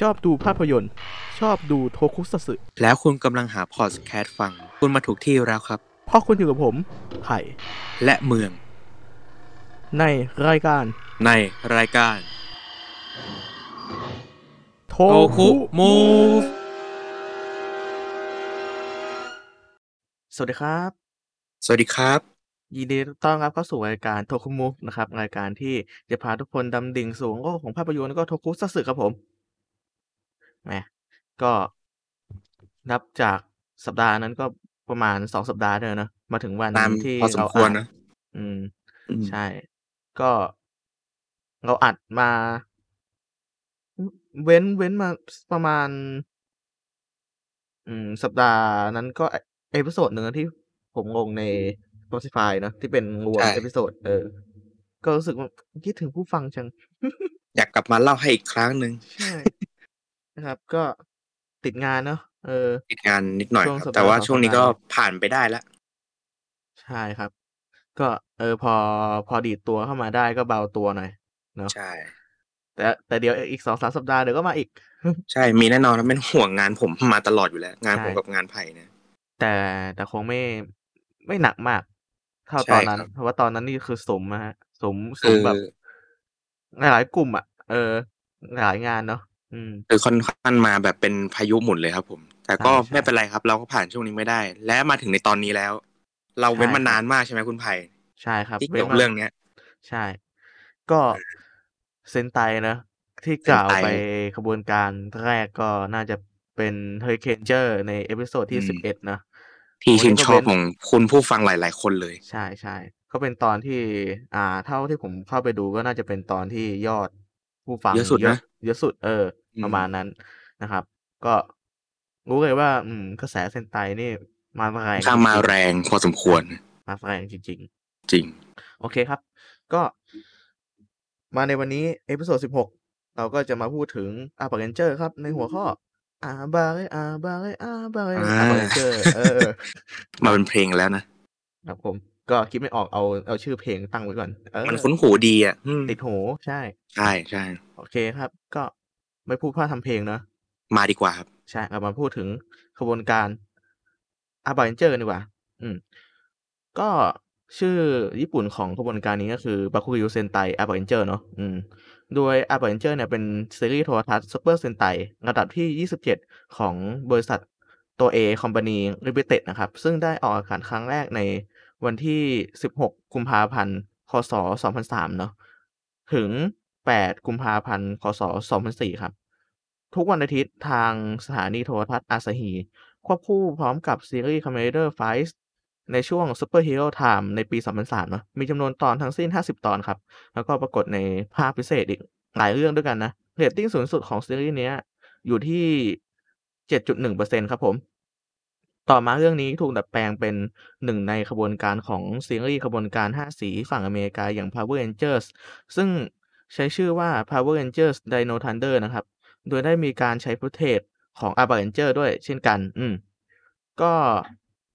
ชอบดูภาพยนตร์ ชอบดูโทคุซัตสึแล้วคุณกำลังหาพอดแคสต์ฟัง คุณมาถูกที่แล้วครับ เพราะคุณอยู่กับผมไผ่และเมือง ในรายการ ในรายการโทโอคุมูฟสวัสดีครับ สวัสดีครับ ยินดีต้อนรับเข้าสู่รายการโทคุมูฟนะครับ รายการที่จะพาทุกคนดำดิ่งสู่โลกของภาพยนตร์แล้วก็โทคุซัตสึครับผม แหมก็นับจากสัปดาห์นั้นก็ประมาณสองสัปดาห์เนอะเนอะมาถึงวันนานที่พอสมเราควรอัดนะอืมอืม ใช่ ก็เราอัดมา เว้นเว้นมาประมาณ อืม สัปดาห์นั้นก็เอ episode หนึ่งที่ผมลงใน Spotify เนอะที่เป็นรวมใช่ episode เออ ก็รู้สึกว่าคิดถึงผู้ฟังจัง อยากกลับมาเล่าให้อีกครั้งหนึ่งใช่ นะครับ ก็ติดงานเนอะเออ ติดงานนิดหน่อยช่วงครับสัปดาห์แต่ว่าสองช่วงนี้สัปก็ดาห์ผ่านไปได้แล้ว ใช่ครับ ก็เออพอพอดีดตัวเข้ามาได้ก็เบาตัวหน่อยเนาะใช่ แต่แต่เดี๋ยวอีกสองสามสัปดาห์เดี๋ยวก็มาอีก ใช่มีแน่นอนนะเป็นห่วงงานผมมาตลอดอยู่แล้ว งานใช่ผมกับงานไผ่เนี่ย แต่แต่คงไม่ไม่หนักมาก เท่าใช่ตอนนั้นครับ เพราะว่าตอนนั้นนี่คือสมอะฮะสมสคืมอแบบ หลายๆกลุ่มอะ เออ หลายงานเนาะอืม คือค่อนข้างมาแบบเป็นพายุหมุนเลยครับ ผม แต่ก็ใช่ใช่ไม่เป็นไรครับ เราก็ผ่านช่วงนี้ไม่ได้ และมาถึงในตอนนี้แล้ว เราเว้นใช่มาครับนานมากใช่ไหมคุณไผ่ใช่ครับที่เว้เกี่ยนวกับมาเรื่องเนี้ยใช่ ก็เซนไตนะที่กล่าวเซนไตไปขบวนการแรกก็น่าจะเป็นเฮอริเคนเจอร์ใน episode ที่อืมสิบเอ็ดนะที่วันชื่นี้นก็ชอบเป็นของคุณผู้ฟังหลาย ๆ คนเลย ใช่ใช่ก็เป็นตอนที่ อ่า เท่าที่ผมเข้าไปดูก็น่าจะเป็นตอนที่ยอดผู้ฟังเยอะสุดเยอะนะเยอะสุดเอออืม ประมาณนั้นนะครับ ก็รู้เลยว่า อืมกระแสเซนไตนี่มาแรงข้างมาจริงแรงพอสมควรๆมาแรงจริงจริงๆโอเคครับ ก็มาในวันนี้ episode สิบหกเราก็จะมาพูดถึงอาบาเรนเจอร์ครับในหัวข้ออาบาเรอาบาเรอาบาเรอ่าอาบาเรนเจอร์เออ มาเป็นเพลงแล้วนะครับผม ก็คิดไม่ออกเอาเอาชื่อเพลงตั้งไว้ก่อนเออมันคุ้นหูดีอะอืมติดหูใช่ ใช่ใช่โอเคครับ ก็ ไม่พูดพร่ำทำเพลงเนอะมาดีกว่าครับ ใช่เรามาพูดถึงขบวนการอาบาเ n นเจอร์ดีกว่า อืม ก็ชื่อญี่ปุ่นของขบวนการนี้ก็คือบาคุริวเซนไตอาบาเ n นเจอร์เนาะอืม โดยอาบาเ n นเจอร์เนี่ยเป็นซีรีส์โทรทัศน์ซูเปอร์เซนไตระดับที่ 27 ของบริษัทตัว A Company Limited นะครับ ซึ่งได้ออกอากาศครั้งแรกในวันที่ 16 กุมภาพันธ์ คศ 2003 เนาะ ถึง 8 กุมภาพันธ์คศ2004 ครับ ทุกวันอาทิตย์ทางสถานีโทรทัศน์อาซาฮี ควบคู่พร้อมกับซีรีส์ Commander Fight ในช่วง Super Hero Time ในปี 2003นะมีจำนวนตอนทั้งสิ้น 50 ตอนครับ แล้วก็ปรากฏในภาคพิเศษอีกหลายเรื่องด้วยกันนะเรตติ้งสูงสุดของซีรีส์นี้อยู่ที่ 7.1%ครับผม ต่อมาเรื่องนี้ถูกดัดแปลงเป็นหนึ่งในขบวนการของซีรีส์ขบวนการ 5 สีฝั่งอเมริกาอย่าง Power Rangers ซึ่ง ใช้ชื่อว่า Power Rangers Dino Thunder นะครับ โดยได้มีการใช้ฟุตเทจของ a b a Ranger ด้วยเช่นกัน อืม ก็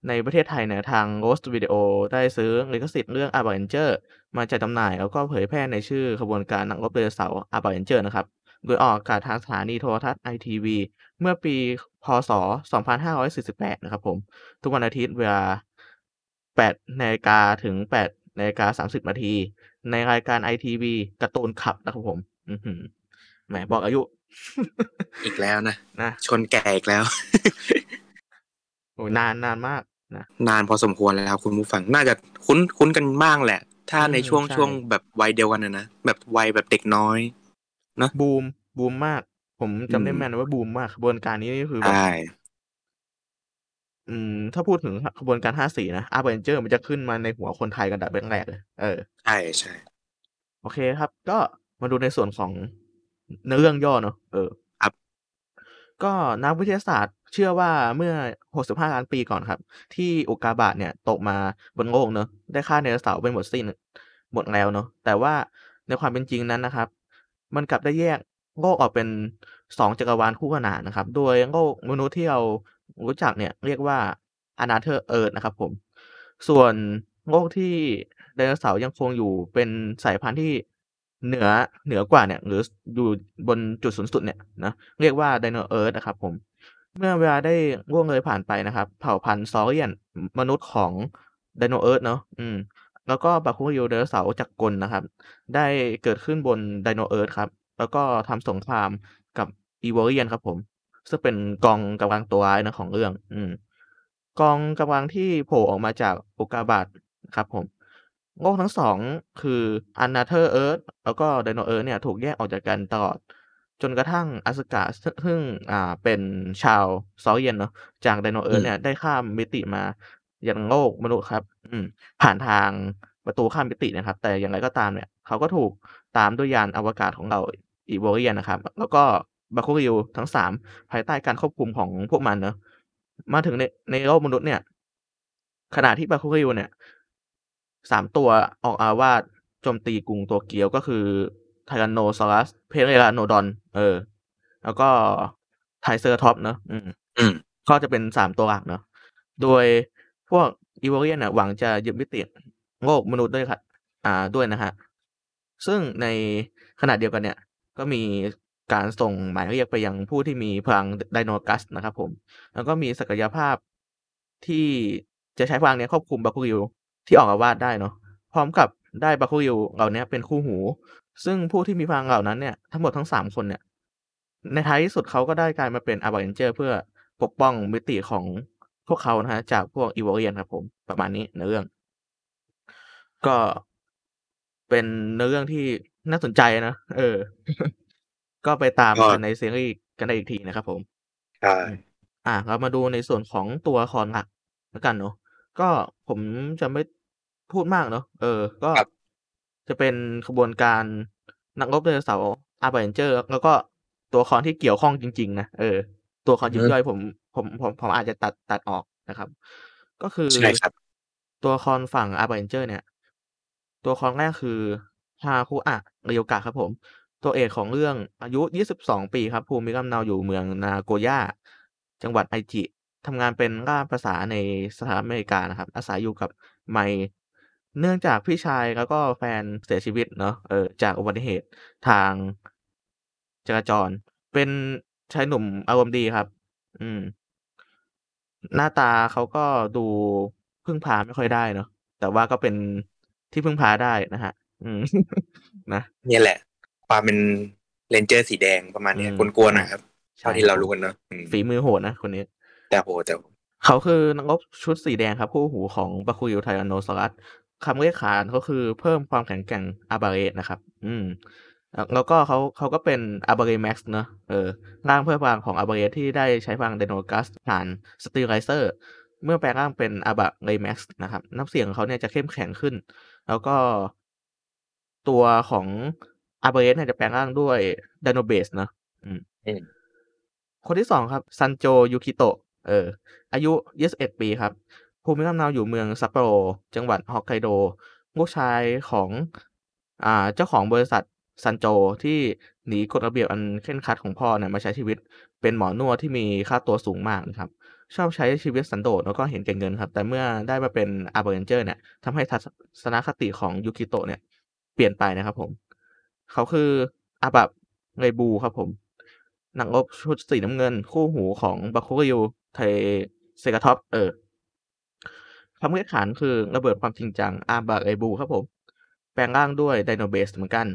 ในประเทศไทยเนี่ยทาง Ghost Video ได้ซื้อลิขสิทธิ์เรื่อง a b a Ranger มาจัดจำหน่ายแล้วก็เผยแพร่ในชื่อขบวนการนักรบไดโนเสาร์ a b a Ranger นะครับ โดยออกอากาศทางสถานีโทรทัศน์ ITV เมื่อปี พศ 2548 นะครับผม ทุกวันอาทิตย์เวลา8นาฬิกาถึง8 นาฬิกา30นาที ในรายการ ITV การ์ตูนขับนะครับผมอือหือแหมบอกอายุ อีกแล้วนะนะชนแก่อีกแล้วโอ้ยนานนานมากนะนานพอสมควรแล้วครับคุณผู้ฟังน่าจะคุ้นคุ้นกันบ้างแหละ ถ้าในอืมช่วงใช่ช่วงแบบวัยเดียวกันนะนะแบบวัยแบบเด็กน้อยบูมบูมมาก ผมจำได้อืมแม่นว่าบูมมากขบวนการนี้นี่คือแบบใช่ อืม ถ้าพูดถึงขบวนการ5สีนะอาร์เบนเจอร์มันจะขึ้นมาในหัวคนไทยกันดับแรกๆเลย เออ ใช่ใช่ โอเคครับ ก็มาดูในส่วนของเนื้อเรื่องย่อเนอะเออ ครับ ก็นักวิทยาศาสตร์เชื่อว่าเมื่อ 65 ล้านปีก่อนครับ ที่อุกกาบาตเนี่ย ตกมาบนโลกเนอะได้ฆ่าไดโนเสาร์ไปหมดสิ้นหมดแล้วเนอะแต่ว่าในความเป็นจริงนั้นนะครับ มันกลับได้แยกโลกออกเป็นสองจักรวาลคู่ขนานนะครับ โดยโลกมนุษย์ที่เรา รู้จักเนี่ยเรียกว่า Another Earth นะครับผม ส่วนโลกที่ไดโนเสาร์ยังคงอยู่เป็นสายพันธุ์ที่เหนือเหนือกว่าเนี่ยหรืออยู่บนจุดสูงสุดเนี่ยนะเรียกว่า Dino Earth นะครับผม เมื่อเวลาได้ล่วงเลยผ่านไปนะครับ เผ่าพันธุ์ซอเรียนมนุษย์ของ Dino Earth เนาะอืมแล้วก็บาคูริวไดโนเสาร์จักรกลนะครับ ได้เกิดขึ้นบน Dino Earth ครับ แล้วก็ทำสงครามกับอีวอเรียนครับผม ซึ่งเป็นกองกำลังตัวร้ายนะของเรื่อง อืม กองกำลังที่โผล่ออกมาจากอุกกาบาตครับผมโลกทั้งสองคือ Another Earth แล้วก็ Dino Earth เนี่ยถูกแยกออกจากกันตลอด จนกระทั่งอ s สก a ซึ่งซึ่งอ่าเป็นชาวซอเรียนเนาะจาก Dino อื Earth มเนี่ยได้ข้ามมิติมายังโลกมนุษย์ครับ อืม ผ่านทางประตูข้ามมิตินะครับ แต่อย่างไรก็ตามเนี่ย เขาก็ถูกตามด้วยยานอวกาศของเราอีวอเรียนนะครับ แล้วก็ บาคูริวทั้งสามภายใต้การควบคุมของพวกมันเนาะมาถึงในในโลกมนุษย์เนี่ย ขณะที่บาคูริวเนี่ยสามตัวออกอาละวาดโจมตีกรุงโตเกียวก็คือไทแรนโนซอรัส เทอราโนดอน เออ แล้วก็ไทรเซราท็อปเนาะอืมอืมก็จะเป็นสามตัวหลักเนาะโดยพวกอีวอเรียนน่ะหวังจะยึดมิติโลกมนุษย์ด้วยครับอ่าด้วยนะฮะ ซึ่งในขณะเดียวกันเนี่ย ก็มี การส่งหมายเรียกไปยังผู้ที่มีพลังไดโนกัสนะครับผม แล้วก็มีศักยภาพที่จะใช้พลังนี้ควบคุมบาคูริวที่ออกอาวาสได้เนาะพร้อมกับได้บาคูริวเหล่านี้เป็นคู่หู ซึ่งผู้ที่มีพลังเหล่านั้นเนี่ยทั้งหมดทั้งสามคนเนี่ย ในท้ายที่สุดเขาก็ได้กลายมาเป็นอาบาเรนเจอร์ เพื่อปกป้องมิติของพวกเขานะฮะจากพวกอีวอเรียนครับผมประมาณนี้ในเรื่อง ก็เป็นเนื้อเรื่องที่น่าสนใจนะ เออ ก็ไปตามก็กันในซีรีส์กันได้อีกทีนะครับผมใช่อะเรามาดูในส่วนของตัวละครหลักแล้วกันเนาะก็ผมจะไม่พูดมากเนาะเออ ก็ครับจะเป็นขบวนการนักรบไดโนเสาร์อาร์บาเรนเจอร์ แล้วก็ตัวละครที่เกี่ยวข้องจริง ๆ นะเออ ตัวละครยิบย่อยผมผมผมผมอาจจะตัดตัดออกนะครับ ก็คือใช่ครับตัวละครฝั่งอาร์บาเรนเจอร์ เนี่ย ตัวละครแรกคือฮาคุอะเรียวกะครับผม ตัวเอกของเรื่องอายุ 22 ปีครับ ภูมิลำเนาอยู่เมืองนาโกย่า จังหวัดไอจิทำงานเป็นล่ามภาษาในสหรัฐอเมริกานะครับ อาศัยอยู่กับไมเนื่องจากพี่ชายแล้วก็แฟนเสียชีวิตเนาะเออจากอุบัติเหตุทางจราจร เป็นชายหนุ่มอารมณ์ดีครับ อืม หน้าตาเขาก็ดูพึ่งพาไม่ค่อยได้เนาะแต่ว่าก็เป็นที่พึ่งพาได้นะฮะ อืมนะเนี่ยแหละ ความเป็นเรนเจอร์สีแดงประมาณเนี้ยอืมกวนๆนะครับใช่เท่าที่เรารู้กันเนอะอืมฝีมือโหดนะคนนี้ แต่โหแต่โหเขาคือนักรบชุดสีแดงครับ คู่หูของบาคุริวไทแรนโนซอรัสคำเรียกขานเขาคือเพิ่มความแข็งแกร่งอาบาเรดนะครับ อืมแล้วแล้วก็เขาเขาก็เป็นอาบาเรแม็กซ์เนอะเออร่างเพื่อพลังของอาบาเรดที่ได้ใช้พลังไดโนกัสผ่านสติไลเซอร์เมื่อแปลงร่างเป็นอาบาเรแม็กซ์นะครับ น้ำเสียงของเขาเนี่ยจะเข้มแข็งขึ้น แล้วก็ตัวของ อาบาเรดเนี่ยจะแปลงร่างด้วยไดโนเบสเนอะอืมอืมคนที่สองครับซันโจยูกิโตะเออ อายุ 21 ปีครับ ภูมิลำเนาอยู่เมืองซัปโปโร จังหวัดฮอกไกโด ลูกชายของอ่าเจ้าของบริษัทซันโจที่หนีกฎระเบียบอันเคร่งครัดของพ่อเนี่ยมาใช้ชีวิตเป็นหมอนวดที่มีค่าตัวสูงมากนะครับ ชอบใช้ชีวิตสันโดษแล้วก็เห็นแก่เงินครับ แต่เมื่อได้มาเป็นอาร์บาเรนเจอร์เนี่ยทำให้ทัศนคติของยูกิโตะเนี่ยเปลี่ยนไปนะครับผม เขาคืออาบับเรบูครับผมนักรบชุดสีน้ำเงิน คู่หูของบาคุริวไทรเซราท็อปเออคำเรียกขานคือระเบิดความจริงจังอาบาเรบูครับผม แปลงร่างด้วยไดโนเบสเหมือนกัน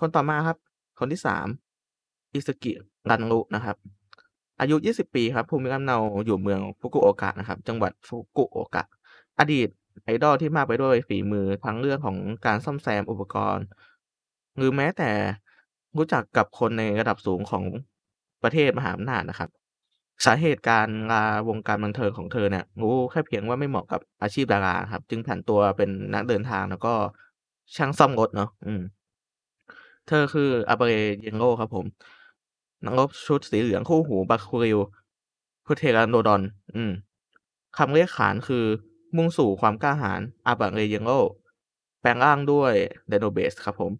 คนต่อมาครับ คนที่สามอิตสึกิรันรุนะครับ อายุ 20 ปีครับภูมิลำเนาอยู่เมืองฟุกุโอกะนะครับ จังหวัดฟุกุโอกะ อดีตไอดอลที่มากไปด้วยฝีมือทั้งเรื่องของการซ่อมแซมอุปกรณ์ หรือแม้แต่รู้จักกับคนในระดับสูงของประเทศมหาอำนาจนะครับ สาเหตุการลาวงการบันเทิงของเธอเนี่ยรู้แค่เพียงว่าไม่เหมาะกับอาชีพดาราครับ จึงผันตัวเป็นนักเดินทางแล้วก็ช่างซ่อมรถเนาะอืม เธอคืออาเบเรเยงโรครับผมนักรบชุดสีเหลืองคู่หูบาคูริวพุเทราโนดอน อืมคำเรียกขานคือมุ่งสู่ความกล้าหาญอาบาเรเยลโล่แปลงร่างด้วยไดโนเบสครับผม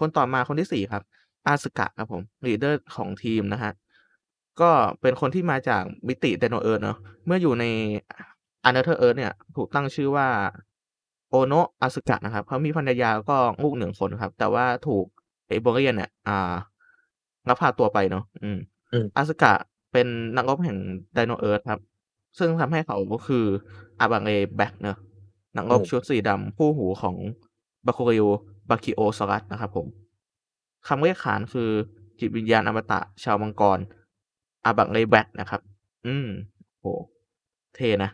คนต่อมาคนที่สี่ครับ อาสึกะครับผม leader ของทีมนะฮะก็เป็นคนที่มาจากมิติ Dino Earth เนาะเมื่ออยู่ใน Another Earth เนี่ย ถูกตั้งชื่อว่าโอโนะอาสึกะนะครับเขามีภรรยาแล้วก็ลูกหนึ่งคนครับ แต่ว่าถูกอีวอเรียนเนี่ยอ่าลักพาตัวไปเนาะอืมอืมอาสึกะเป็นนักรบแห่งไดโนเอิร์ธครับ ซึ่งทำให้เขาก็คืออาบาเรแบล็คเนอะนักรบชุดสีดำคู่หูของบาคุริว บราคิโอซอรัสนะครับผมคำเรียกขานคือจิตวิญญาณอมตะชาวมังกร อาบาเรแบล็คนะครับ อืมโหเท่นะ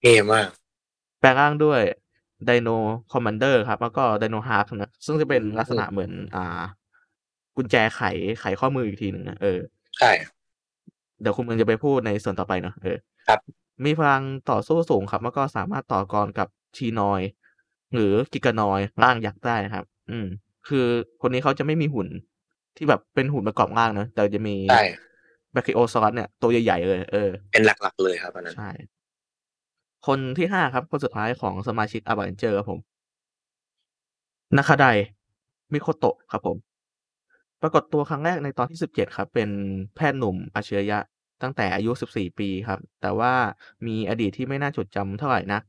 เท่มาก แปลงร่างด้วยไดโนคอมมานเดอร์ครับ แล้วก็ไดโนฮาร์กนะ ซึ่งจะเป็นลักษณะเหมือน อ่า กุญแจไขไขข้อมืออีกทีหนึ่งนะ เออ ใช่ เดี๋ยวคุณมึงจะไปพูดในส่วนต่อไปเนาะ เออ ครับ มีพลังต่อสู้สูงครับ แล้วก็สามารถต่อกรกับชีนอย หรือกิกานอยร่างยักษ์ได้นะครับ อืม คือคนนี้เขาจะไม่มีหุ่นที่แบบเป็นหุ่นประกอบร่างเนอะแต่จะมีใช่แบคคิโอซอรัสเนี่ย ตัวใหญ่ๆเลยเออเป็นหลักๆเลยครับอันนั้นใช่คนที่ห้าครับ คนสุดท้ายของสมาชิกอาบ v นเจอร์ครับผมนาคาไดมิโคโตะครับผม ปรากฏตัวครั้งแรกในตอนที่สิบเจ็ดครับ เป็นแพทย์หนุ่มอัจฉริยะ ตั้งแต่อายุสิบสี่ปีครับ แต่ว่ามีอดีตที่ไม่น่าจดจำเท่าไหร่นัก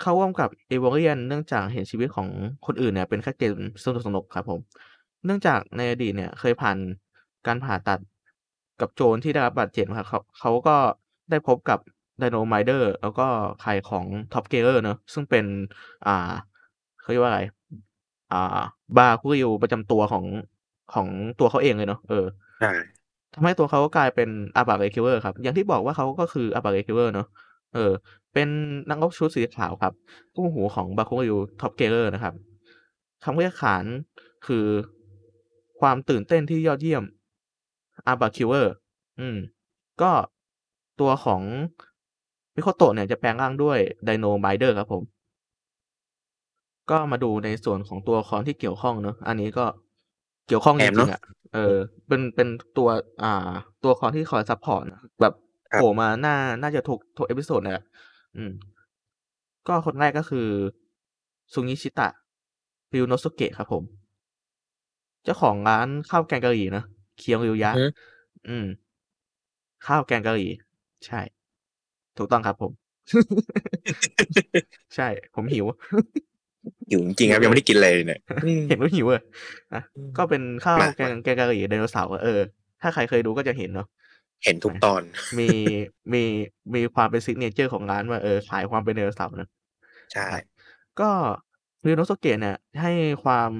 เข้าร่วมกับเอโวเลียนเนื่องจากเห็นชีวิตของคนอื่นเนี่ยเป็นแค่เกมสนุกสนุกๆครับผม เนื่องจากในอดีตเนี่ยเคยผ่านการผ่าตัดกับโจรที่ได้รับบาดเจ็บครับเขาเขาก็ได้พบกับไดโนไมเดอร์แล้วก็ไข่ของท็อปเกเลอร์เนอะซึ่งเป็น อ่าเขาเรียกว่าอะไร อ่า บาคุริวประจำตัวของของตัวเขาเองเลยเนาะเออใช่ทำให้ตัวเขาก็กลายเป็นอาบาเรคิลเลอร์ครับ อย่างที่บอกว่าเขาก็คืออาบาเรคิลเลอร์เนาะ เออ เป็นนักรบชุดสีขาวครับกู้หูของบาคุริวท็อปเกเลอร์นะครับคำเรียกขานคือความตื่นเต้นที่ยอดเยี่ยมอาบาเรคิลเลอร์อืม ก็ตัวของมิโคโตะเนี่ยจะแปลงร่างด้วยไดโนไมเดอร์ครับผม ก็มาดูในส่วนของตัวละครที่เกี่ยวข้องเนอะอันนี้ก็เกี่ยวข้องจแอมริเนอะงๆอะเออ เป็นเป็นตัว อ่า ตัวละครที่คอย support นะแบบครับ โผล่มาหน้าน่าจะทุกทุก episode เลยอะอืม ก็คนแรกก็คือซุงิชิตะริวโนสุเกะครับผม เจ้าของร้านข้าวแกงกะหรี่นะเคียวริวยะอือฮึอืม ข้าวแกงกะหรี่ใช่ ถูกต้องครับผม ใช่ ผมหิวหิวจริงๆครับยังไม่ได้กินเลยเนี่ยอืมเห็นว่าหิวเลยอะอืมก็เป็นข้าวมาแกงแกงกะหรี่ไดโนเสาร์อะเออ ถ้าใครเคยดูก็จะเห็นเนาะ เห็นทุกตอน มีมีมีความเป็น signature ของร้านว่าเออขายความเป็นไดโนเสาร์นะใช่ ก็ริวโนสุเกะเนี่ย ให้ความ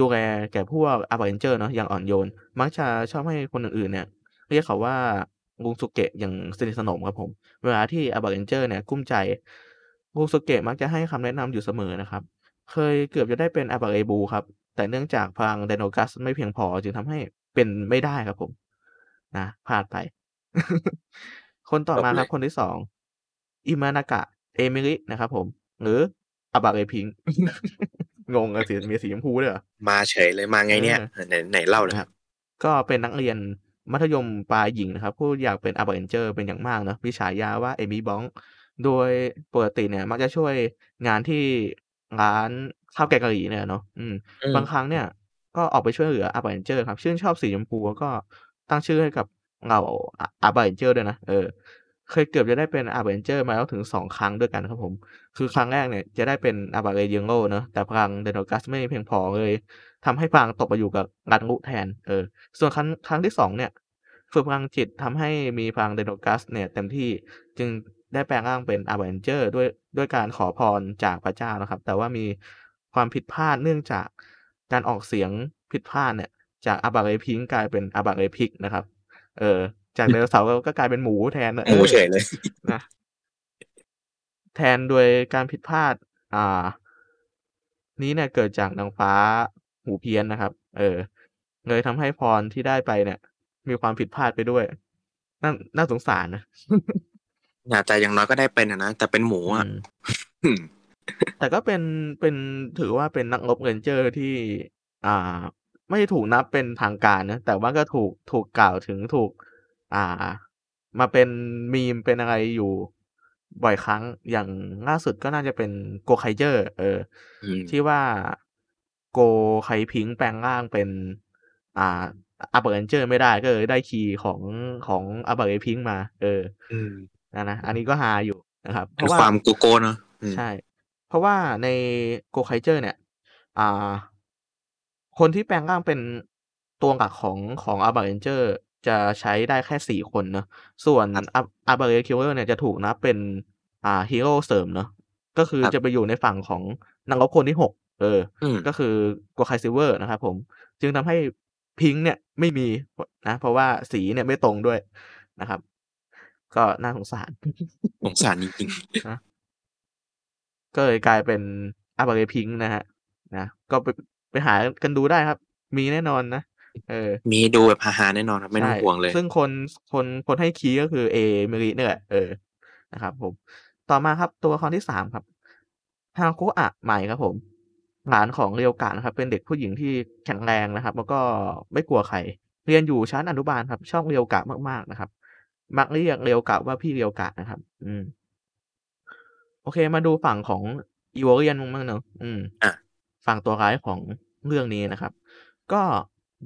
ดูแลแก่พวกอาบาเรนเจอร์เนาะอย่างอ่อนโยน มักจะชอบให้คนอื่นๆเนี่ย เรียกเขาว่าลุงสุเกะอย่างสนิทสนมครับผม เวลาที่อาบาเรนเจอร์เนี่ยกุ้มใจลุงสุเกะมักจะให้คำแนะนำอยู่เสมอนะครับ เคยเกือบจะได้เป็นอาบาเรบลูครับ แต่เนื่องจากพลังไดโนกัสไม่เพียงพอจึงทำให้เป็นไม่ได้ครับผม นะพลาดไป คนต่อมาครับ คนที่สองอิมานากะ เอมิรินะครับผม หรืออาบาเรพิงค์ งงอะสีมีสีชมพูด้วยเหรอมาเฉยเลยมาไงเนี่ย ไหนไหนเล่าเลยนะครับ ก็เป็นนักเรียนมัธยมปลายหญิงนะครับ ผู้อยากเป็นอาบาเรนเจอร์เป็นอย่างมากเนอะมีฉายาว่าเอมิบอง โดยปกติเนี่ย มักจะช่วยงานที่ร้านข้าวแกงกะหรี่เนี่ยเนาะอืมอืมบางครั้งเนี่ยก็ออกไปช่วยเหลืออาบาเรนเจอร์ครับ ชื่นชอบสีชมพูแล้วก็ ตั้งชื่อให้กับเหล่าอาบาเรนเจอร์ด้วยนะ เออ เคยเกือบจะได้เป็นอาบาเรนเจอร์มาแล้วถึงสองครั้งด้วยกันครับผม คือครั้งแรกเนี่ยจะได้เป็นอาบาเรเยลโล่เนอะแต่พลังไดโนกัสไม่เพียงพอเลยทำให้พลังตกไปอยู่กับรันรุแทน เออ ส่วนครั้งครั้งที่สองเนี่ยฝึกพลังจิตทำให้มีพลังไดโนกัสเนี่ยเต็มที่จึงได้แปลงร่างเป็นอาบาเรนเจอร์ด้วยด้วยการขอพรจากพระเจ้านะครับ แต่ว่ามีความผิดพลาดเนื่องจากการออกเสียงผิดพลาดเนี่ย จากอาบาเรพิงกลายเป็นอาบาเรพิกนะครับ เออ จากไดโนเสาร์ก็ก็กลายเป็นหมูแทนนะหมูออเฉยเลยนะแทนโดยการผิดพลาด อ่า นี้เนี่ยเกิดจากนางฟ้าหูเพี้ยนนะครับ เออ เลยทำให้พรที่ได้ไปเนี่ย มีความผิดพลาดไปด้วยน่าน่าสงสารนะน่าแต่อย่างน้อยก็ได้เป็นอะนะแต่เป็นหมูอะอืมอืมแต่ก็เป็นเป็นถือว่าเป็นนักรบเรนเจอร์ที่ อ่า ไม่ถูกนับเป็นทางการนะแต่ว่าก็ถูกถูกกล่าวถึงถูก อ่า มาเป็นมีมเป็นอะไรอยู่บ่อยครั้งอย่างล่าสุดก็น่าจะเป็นโกไคเจอร์ เอออืมที่ว่าโกไคพิงค์แปลงร่างเป็น อ่าอาเบอร์เรนเจอร์ไม่ได้ก็เลยได้ key ของของอาเบอร์เรพิงค์มา เอออืมนะนะอันนี้ก็ฮาอยู่นะครับ เพเป็นราะว่าความโกโก้เนอะอืมใช่ เพราะว่าใน Gokaiger เนี่ย อ่า คนที่แปลงร่างเป็นตัวหลักของของ Arbor Ranger จะใช้ได้แค่4คนเนาะส่วนครับ Ar Arbor Killer เนี่ยจะถูกนับเป็นอ่าฮีโรเสริมเนาะก็คือครับจะไปอยู่ในฝั่งของนักรบคนที่6เอออืมก็คือ Gokai Silver นะครับผม จึงทำให้ Pink เนี่ยไม่มีนะ เพราะว่าสีเนี่ยไม่ตรงด้วยนะครับ ก็น่าสงสาร สงสารจริงนะก็เลยกลายเป็น Arbor Pink นะครับนะก็ไป ไปหากันดูได้ครับ มีแน่นอนนะเออๆมีดูแบบฮาๆแน่นอนครับ ไม่ต้องใช่ห่วงเลย ซึ่งคนคนคนให้คีย์ก็คือเอมิริเนี่ยแหละเออนะครับผมต่อมาครับตัวละครที่3ครับฮาคุอะใหม่ครับผมหลานของเรียวกะนะครับ เป็นเด็กผู้หญิงที่แข็งแรงนะครับ แล้วก็ไม่กลัวใคร เรียนอยู่ชั้นอนุบาลครับ ชอบเรียวกะมากๆนะครับ มักเรียกเรียวกะว่าพี่เรียวกะนะครับ อืม โอเค มาดูฝั่งของ Evorian บ้างเนาะอืมอะ ฝั่งตัวร้ายของเรื่องนี้นะครับ ก็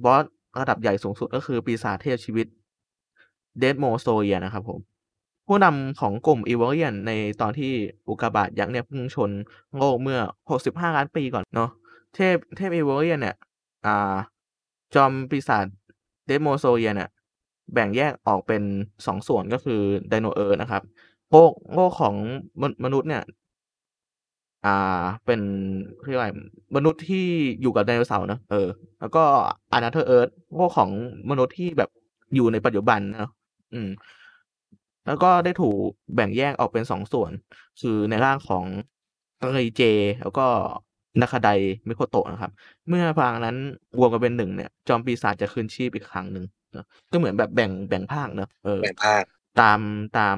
บอสระดับใหญ่สูงสุดก็คือปีศาจเทพชีวิต Deathmosoria นะครับผม ผู้นำของกลุ่ม Evorian ในตอนที่อุกกาบาตยักษ์เนี่ยพุ่งชนโลกเมื่อ 65 ล้านปีก่อนเนาะเทพเทพ Evorian เนี่ยอ่าจอมปีศาจ Deathmosoria เนี่ยแบ่งแยกออกเป็น 2 ส่วนก็คือ Dino Earth นะครับโลกโลกของมมนุษย์เนี่ย อ่า เป็นเขาเรียกว่าไรมนุษย์ที่อยู่กับไดโนเสาร์เนาะเออ แล้วก็ Another Earth โลกของมนุษย์ที่แบบอยู่ในปัจจุบันเนาะอืม แล้วก็ได้ถูกแบ่งแยกออกเป็น2ส่วน คือในร่างของ Rije แล้วก็ Nakadai Mikoto นะครับ เมื่อพลังนั้นรวมกันเป็น1เนี่ย จอมปีศาจจะคืนชีพอีกครั้งหนึ่งเนาะก็เหมือนแบบแบ่งแบ่งภาคเนาะเออ แบ่งภาคตามตาม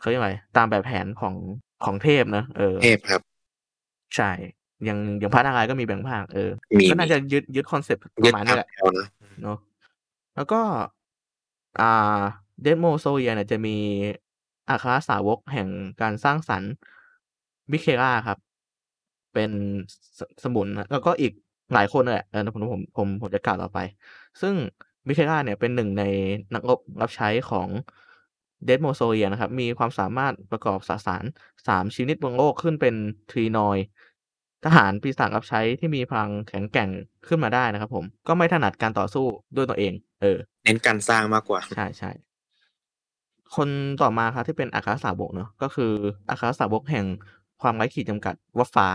เขาเรียกว่าไรตามแบบแผนของของเทพเนาะเออ เทพครับ ใช่อย่างอย่างพระนารายณ์ก็มีแบ่งภาคเออมีก็น่ามีจะยึดยึด concept ปยึระดมาณตานี้มแหละแนวนะเนาะแล้วก็ อ่า Deathmosoria เนี่ยจะมีอัครสาวกแห่งการสร้างสรรค์ Mikera ครับ เป็นสสมุนแล้วก็อีกหลายคนนั่นแหละเออผมผมผมผมจะกล่าวต่อไป ซึ่ง Mikera เนี่ยเป็น1ในนักรบรับใช้ของ Deathmosoria นะครับ มีความสามารถประกอบสสาร 3 ชนิดบนโลกขึ้นเป็น Trinoid ทหารปีศาจรับใช้ที่มีพลังแข็งแกร่งขึ้นมาได้นะครับ ผม ก็ไม่ถนัดการต่อสู้ด้วยตัวเอง เออ เน้นการสร้างมากกว่า ใช่ๆคนต่อมาครับที่เป็นอัครสาวกเนาะก็คืออัครสาวกแห่งความไร้ขีดจำกัด Waffa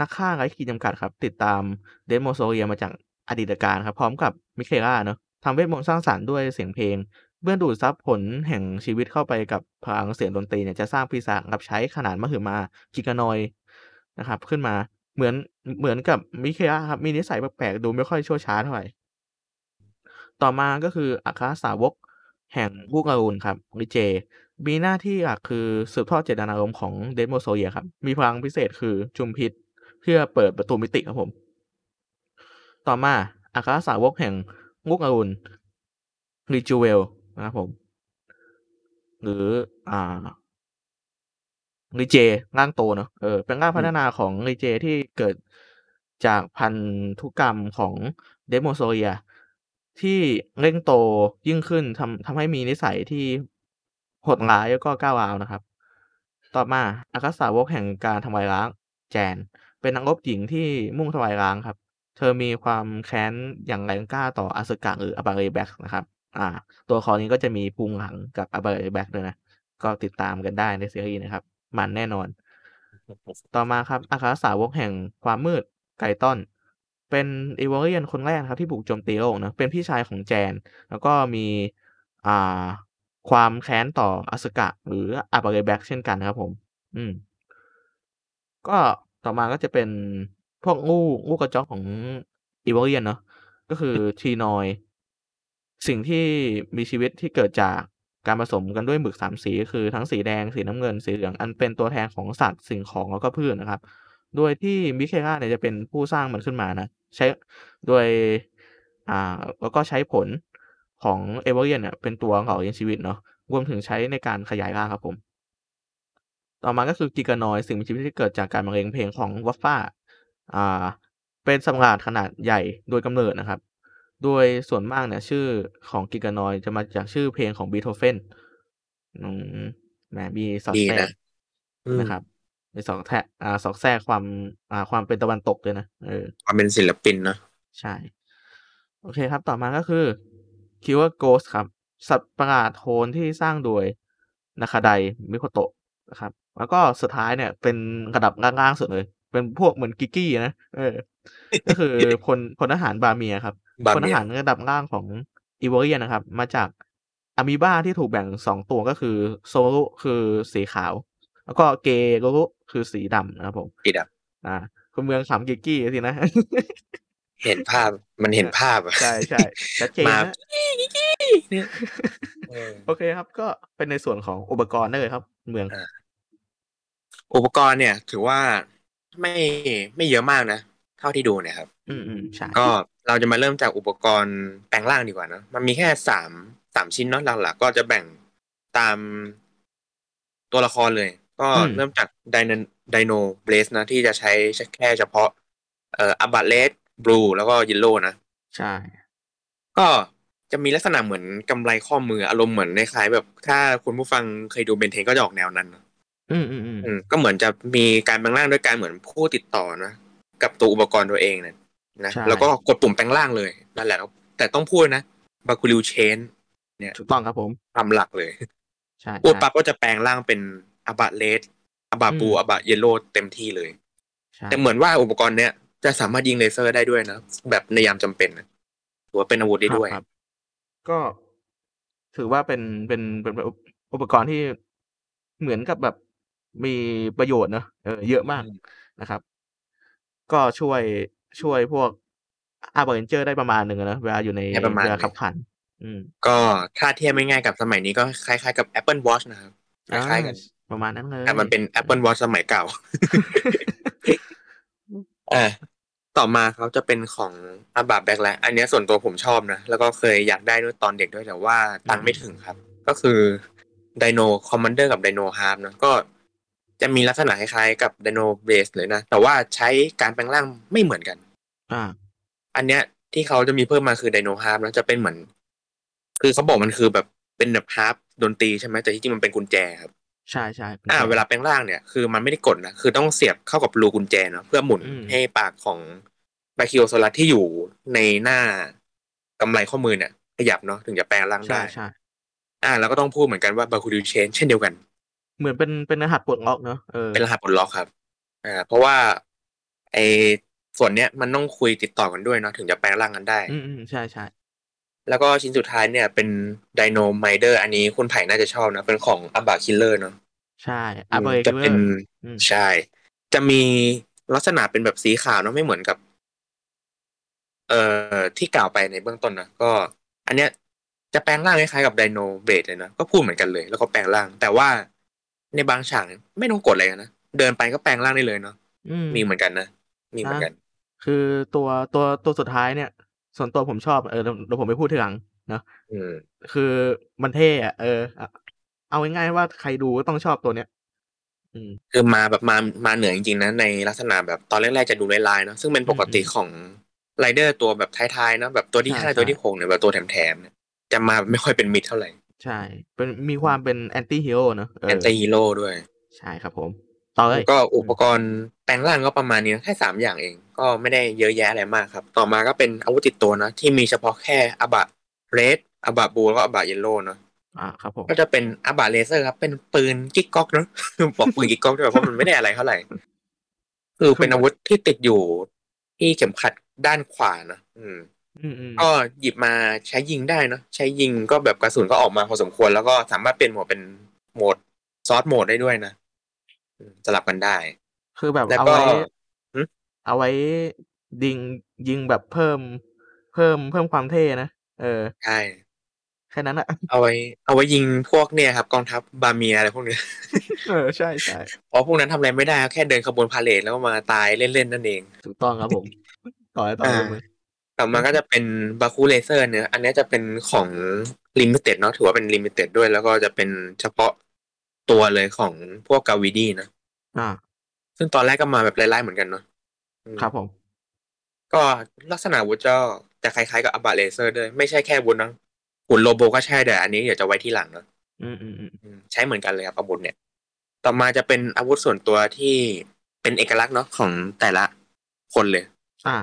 นักฆ่าไร้ขีดจำกัดครับ ติดตาม Deathmosoria มาจากอดีตการครับ พร้อมกับ Mikera เนาะทำเวทมนต์สร้างสรรค์ด้วยเสียงเพลง เมื่อดูดซับผลแห่งชีวิตเข้าไปกับพลังเสียงดนตรีเนี่ยจะสร้างปีศาจรับใช้ขนาดมหึมา Giganoid นะครับ ขึ้นมาเหมือนเหมือนกับ Mikera ครับมีนิสัยแปลกๆดูไม่ค่อยชั่วช้าเท่าไหร่ต่อมาก็คืออัครสาวกแห่งลูกอรุณครับ Rije มีหน้าที่หลักคือสืบทอดเจตนารมณ์ของ Deathmosoria ครับ มีพลังพิเศษคือจุมพิษ เพื่อเปิดประตูมิติครับผม ต่อมาอัครสาวกแห่งลูกอรุณ Rijuel นะครับผม หรือ อ่า Rije ร่างโตเนาะเออเป็นร่างพัฒนาของ Rije ที่เกิดจากพันธุกรรมของ Deathmosoria ที่เร่งโตยิ่งขึ้นทำทำให้มีนิสัยที่โหดร้ายแล้วก็ก้าวร้าวนะครับ ต่อมาอัครสาวกแห่งการทำลายล้าง Jan เป็นนักรบหญิงที่มุ่งทำลายล้างครับ เธอมีความแค้นอย่างแรงกล้าต่อ Asuka หรือ Abarebax นะครับ อ่า ตัวละครนี้ก็จะมีพุงหลังกับ Abarebax ด้วยนะ ก็ติดตามกันได้ในซีรีส์นะครับ มันแน่นอน ต่อมาครับอัครสาวกแห่งความมืด Kaiton เป็น Evorian คนแรกนะครับที่บุกโจมตีโลกเนาะเป็นพี่ชายของ Jan แล้วก็มีอ่าความแค้นต่อ Asuka หรือ Abarebax เช่นกันนะครับผม อืม ก็ต่อมาก็จะเป็นพวกงูงูกระจ๊อกของ Evorian เนาะก็คือ Trinoid สิ่งที่มีชีวิตที่เกิดจากการผสมกันด้วยหมึก3สี คือทั้งสีแดงสีน้ำเงินสีเหลืองอันเป็นตัวแทนของสัตว์สิ่งของแล้วก็พืชนะครับ โดยที่ Mikera เนี่ยจะเป็นผู้สร้างมันขึ้นมานะใช้โดยอ่าแล้วก็ใช้ผลของ Evorian เนี่ยเป็นตัวหล่อเลี้ยงชีวิตเนาะรวมถึงใช้ในการขยายร่างครับผม ต่อมาก็คือ Giganoid สิ่งมีชีวิตที่เกิดจากการบรรเลงเพลงของ Waffa อ่าเป็นสัตว์ประหาดขนาดใหญ่โดยกำเนิดนะครับ โดยส่วนมากเนี่ยชื่อของ Giganoid จะมาจากชื่อเพลงของ Beethoven อืมแหมมีสอดดีแทรนะกอืมนะครับในสองแทะอ่าสองแทรกความอ่าความเป็นตะวันตกเลยนะเออความเป็นศิลปินเนาะใช่ โอเคครับต่อมาก็คือ Killer Ghost ครับ สัตว์ประหลาดโทนที่สร้างโดยนาคาไดมิโคโตะนะครับ แล้วก็สุดท้ายเนี่ย เป็นระดับล่างๆสุดเลย เป็นพวกเหมือนกิกกี้นะเออ ก็คือพลพลทหารบาเมียครับ บาเมียพลทหารระดับล่างของเอโวเลียนนะครับ มาจากอะมีบาที่ถูกแบ่งสองตัวก็คือโซลุคือสีขาว แล้วก็เกโรลุคือสีดำนะครับผมปิดอะอ่าคุณเมืองขำกิกกี้สินะ เห็นภาพมันเห็นภาพอะใช่ใช่ชัดเจนมานะเออโอเคครับ ก็เป็นในส่วนของอุปกรณ์ได้เลยครับ เมืองอ่าอุปกรณ์เนี่ย ถือว่าไม่ไม่เยอะมากนะ เท่าที่ดูเนี่ยครับ อืมอืมใช่ก็เราจะมาเริ่มจากอุปกรณ์แปลงร่างดีกว่าเนอะมันมีแค่สามสามชิ้นเนาะหลักๆก็จะแบ่งตามตัวละครเลย ก็เริ่มจากไดโนไดโนเบลสนะ ที่จะใช้แค่เฉพาะ เอ่ออับัตเลสบลูแล้วก็ยิโลนะใช่ ก็จะมีลักษณะเหมือนกำไรข้อมืออารมณ์เหมือนในคล้ายๆแบบ ถ้าคุณผู้ฟังเคยดูเบนเทนก็จะออกแนวนั้นนะอืมอืมอืมอืมก็เหมือนจะมีการแปลงร่างด้วยการเหมือนผู้ติดต่อนะ กับตัวอุปกรณ์ตัวเองนะนะแล้วก็กดปุ่มแปลงร่างเลยนั่นแหละแต่ต้องพูดนะบาคูริวเชนถูกต้องครับผมทำหลักเลยใช่พูดใช่ปั๊บก็จะแปลงร่างเป็นอาบะเลสอาบะบูอืมอาบะเยลโล่เต็มที่เลยใช่แต่เหมือนว่าอุปกรณ์เนี้ยจะสามารถยิงเลเซอร์ได้ด้วยนะ แบบในยามจำเป็นนะถือว่าเป็นอาวุธได้ด้วยครับครับก็ถือว่าเป็นเป็นเป็นเป็นอุปกรณ์ที่เหมือนกับแบบมีประโยชน์เนอะเออเยอะมากอืมนะครับ ก็ช่วยช่วยพวกอาร์เบอร์เจอร์ได้ประมาณหนึ่งอะนะเวลาอยู่ในได้ประมาณเวลาหนึ่งขับขันอืมก็ถ้าเทียบไม่ง่ายกับสมัยนี้ก็คล้ายๆกับ Apple Watch นะครับคล้ายๆกันอ่ประมาณนั้นเลยแต่มันเป็น Apple Watch สมัยเก่าอ่าต่อมาเขาจะเป็นของอาบาเรแบล็คแล้วอันเนี้ยส่วนตัวผมชอบนะ แล้วก็เคยอยากได้ด้วยตอนเด็กด้วยแต่ว่าตังค์ไม่ถึงครับ ก็คือไดโนคอมมานเดอร์กับไดโนฮาร์ปนะก็ จะมีลักษณะคล้ายๆกับไดโนเบสเลยนะ แต่ว่าใช้การแปลงร่างไม่เหมือนกัน อ่า อันเนี้ยที่เขาจะมีเพิ่มมาคือไดโนฮาร์ปนะจะเป็นเหมือน คือเขาบอกมันคือแบบเป็นแบบฮาร์ปดนตรีใช่ไหมแต่ที่จริงมันเป็นกุญแจครับใช่ใช่อ่า เวลาแปลงร่างเนี่ยคือมันไม่ได้กดนะคือต้องเสียบเข้ากับรูกุญแจเนาะเพื่อหมุนอืมให้ปากของบราคิโอซอรัสที่อยู่ในหน้ากำไลข้อมือเนี่ยขยับเนาะถึงจะแปลงร่างใช่ได้ใช่อ่า แล้วก็ต้องพูดเหมือนกันว่าบาคุริว change เช่นเดียวกัน เหมือนเป็นเป็นรหัสปลดล็อกเนอะเออเป็นรหัสปลดล็อกครับอ่าเพราะว่าไอส่วนเนี้ยมันต้องคุยติดต่อกันด้วยเนาะถึงจะแปลงร่างกันได้อืมอืมใช่ใช่แล้วก็ชิ้นสุดท้ายเนี่ยเป็น Dino Minder อันนี้คุณไผ่น่าจะชอบนะ เป็นของอาบะคิลเลอร์เนาะใช่อาร์เบอร์จะเป็นอืมใช่ จะมีลักษณะเป็นแบบสีขาวเนาะไม่เหมือนกับ เอ่อที่กล่าวไปในเบื้องต้นนะก็ อันเนี้ยจะแปลงร่างคล้ายๆกับ Dino Brace เลยนะก็พูดเหมือนกันเลย แล้วก็แปลงร่าง แต่ว่า ในบางฉากไม่ต้องกดอะไรนะเดินไปก็แปลงร่างได้เลยเนาะอืมมีเหมือนกันนะมีเหมือนกัน คือตัวตัวตัวสุดท้ายเนี่ย ส่วนตัวผมชอบเออเดี๋ยวเดี๋ยวผมไปพูดทีหลังเนาะอืมคือมันเท่อะเอออะเอาง่ายๆว่าใครดูก็ต้องชอบตัวเนี้ยอืมคือมาแบบมามาเหนือจริงๆนะในลักษณะแบบตอนแรกๆจะดูร้ายๆเนาะซึ่งเป็นปกติของไรเดอร์ตัวแบบท้ายๆเนาะแบบตัวที่ใช่ห้าใช่ตัวที่หกเนี่ยแบบตัวแถมๆเนี่ยจะมาไม่ค่อยเป็นมิตรเท่าไหร่ ใช่ เป็นมีความเป็น anti-hero เนอะเอ anti-heroด้วย ใช่ครับผมต่อเลยก็อุปกรณ์แปลงร่างก็ประมาณนี้นะแค่สามอย่างเอง ก็ไม่ได้เยอะแยะอะไรมากครับ ต่อมาก็เป็นอาวุธติดตัวนะ ที่มีเฉพาะแค่อาบะเรดอาบะบลูแล้วก็อาบะเยลโล่เนาะอ่าครับผมก็จะเป็นอาบะเลเซอร์ครับ เป็นปืนกิ๊กก๊อกเนาะบอกปืนกิ๊กก๊อกด้วยเพราะมันไม่ได้อะไรเท่าไหร่คือเป็นอาวุธที่ติดอยู่ที่เข็มขัดด้านขวานะอืมอืมอืม ก็หยิบมาใช้ยิงได้เนาะใช้ยิงก็แบบกระสุนก็ออกมาพอสมควร แล้วก็สามารถเปลี่ยนโหมดเป็นโหมดซอสโหมดได้ด้วยนะอืมสลับกันได้ คือแบบแล้วเอาก็ไว้หึเอาไว้ดิงยิงแบบเพิ่ม เพิ่มเพิ่มความเท่นะเออใช่แค่นั้นอะเอาไว้ เอาไว้ยิงพวกเนี่ยครับกองทัพบาเมียอะไรพวกเนี้ยเออใช่ใช่เพราะพวกนั้นทำอะไรไม่ได้แค่เดินขบวนพาเลทแล้วก็มาตายเล่นๆนั่นเอง ถูกต้องครับผม ต่อเลยต่อเลยอ่ามึง ต่อมาก็จะเป็นบาคูเลเซอร์เนี่ยอันเนี้ยจะเป็นของ limited เนาะถือว่าเป็น limited ด้วย แล้วก็จะเป็นเฉพาะตัวเลยของพวกกาวิดีนะอ่า ซึ่งตอนแรกก็มาแบบร้ายๆเหมือนกันเนาะอืมครับผม ก็ลักษณะอาวุธก็จะคล้ายๆกับอาบะเลเซอร์ด้วย ไม่ใช่แค่อาวุธนะหุ่น robo ก็ใช่แต่อันนี้เดี๋ยวจะไว้ที่หลังเนาะอืมอืมอืมอืมใช้เหมือนกันเลยครับอาวุธเนี่ย ต่อมาจะเป็นอาวุธส่วนตัวที่เป็นเอกลักษณ์เนาะของแต่ละคนเลย อ่า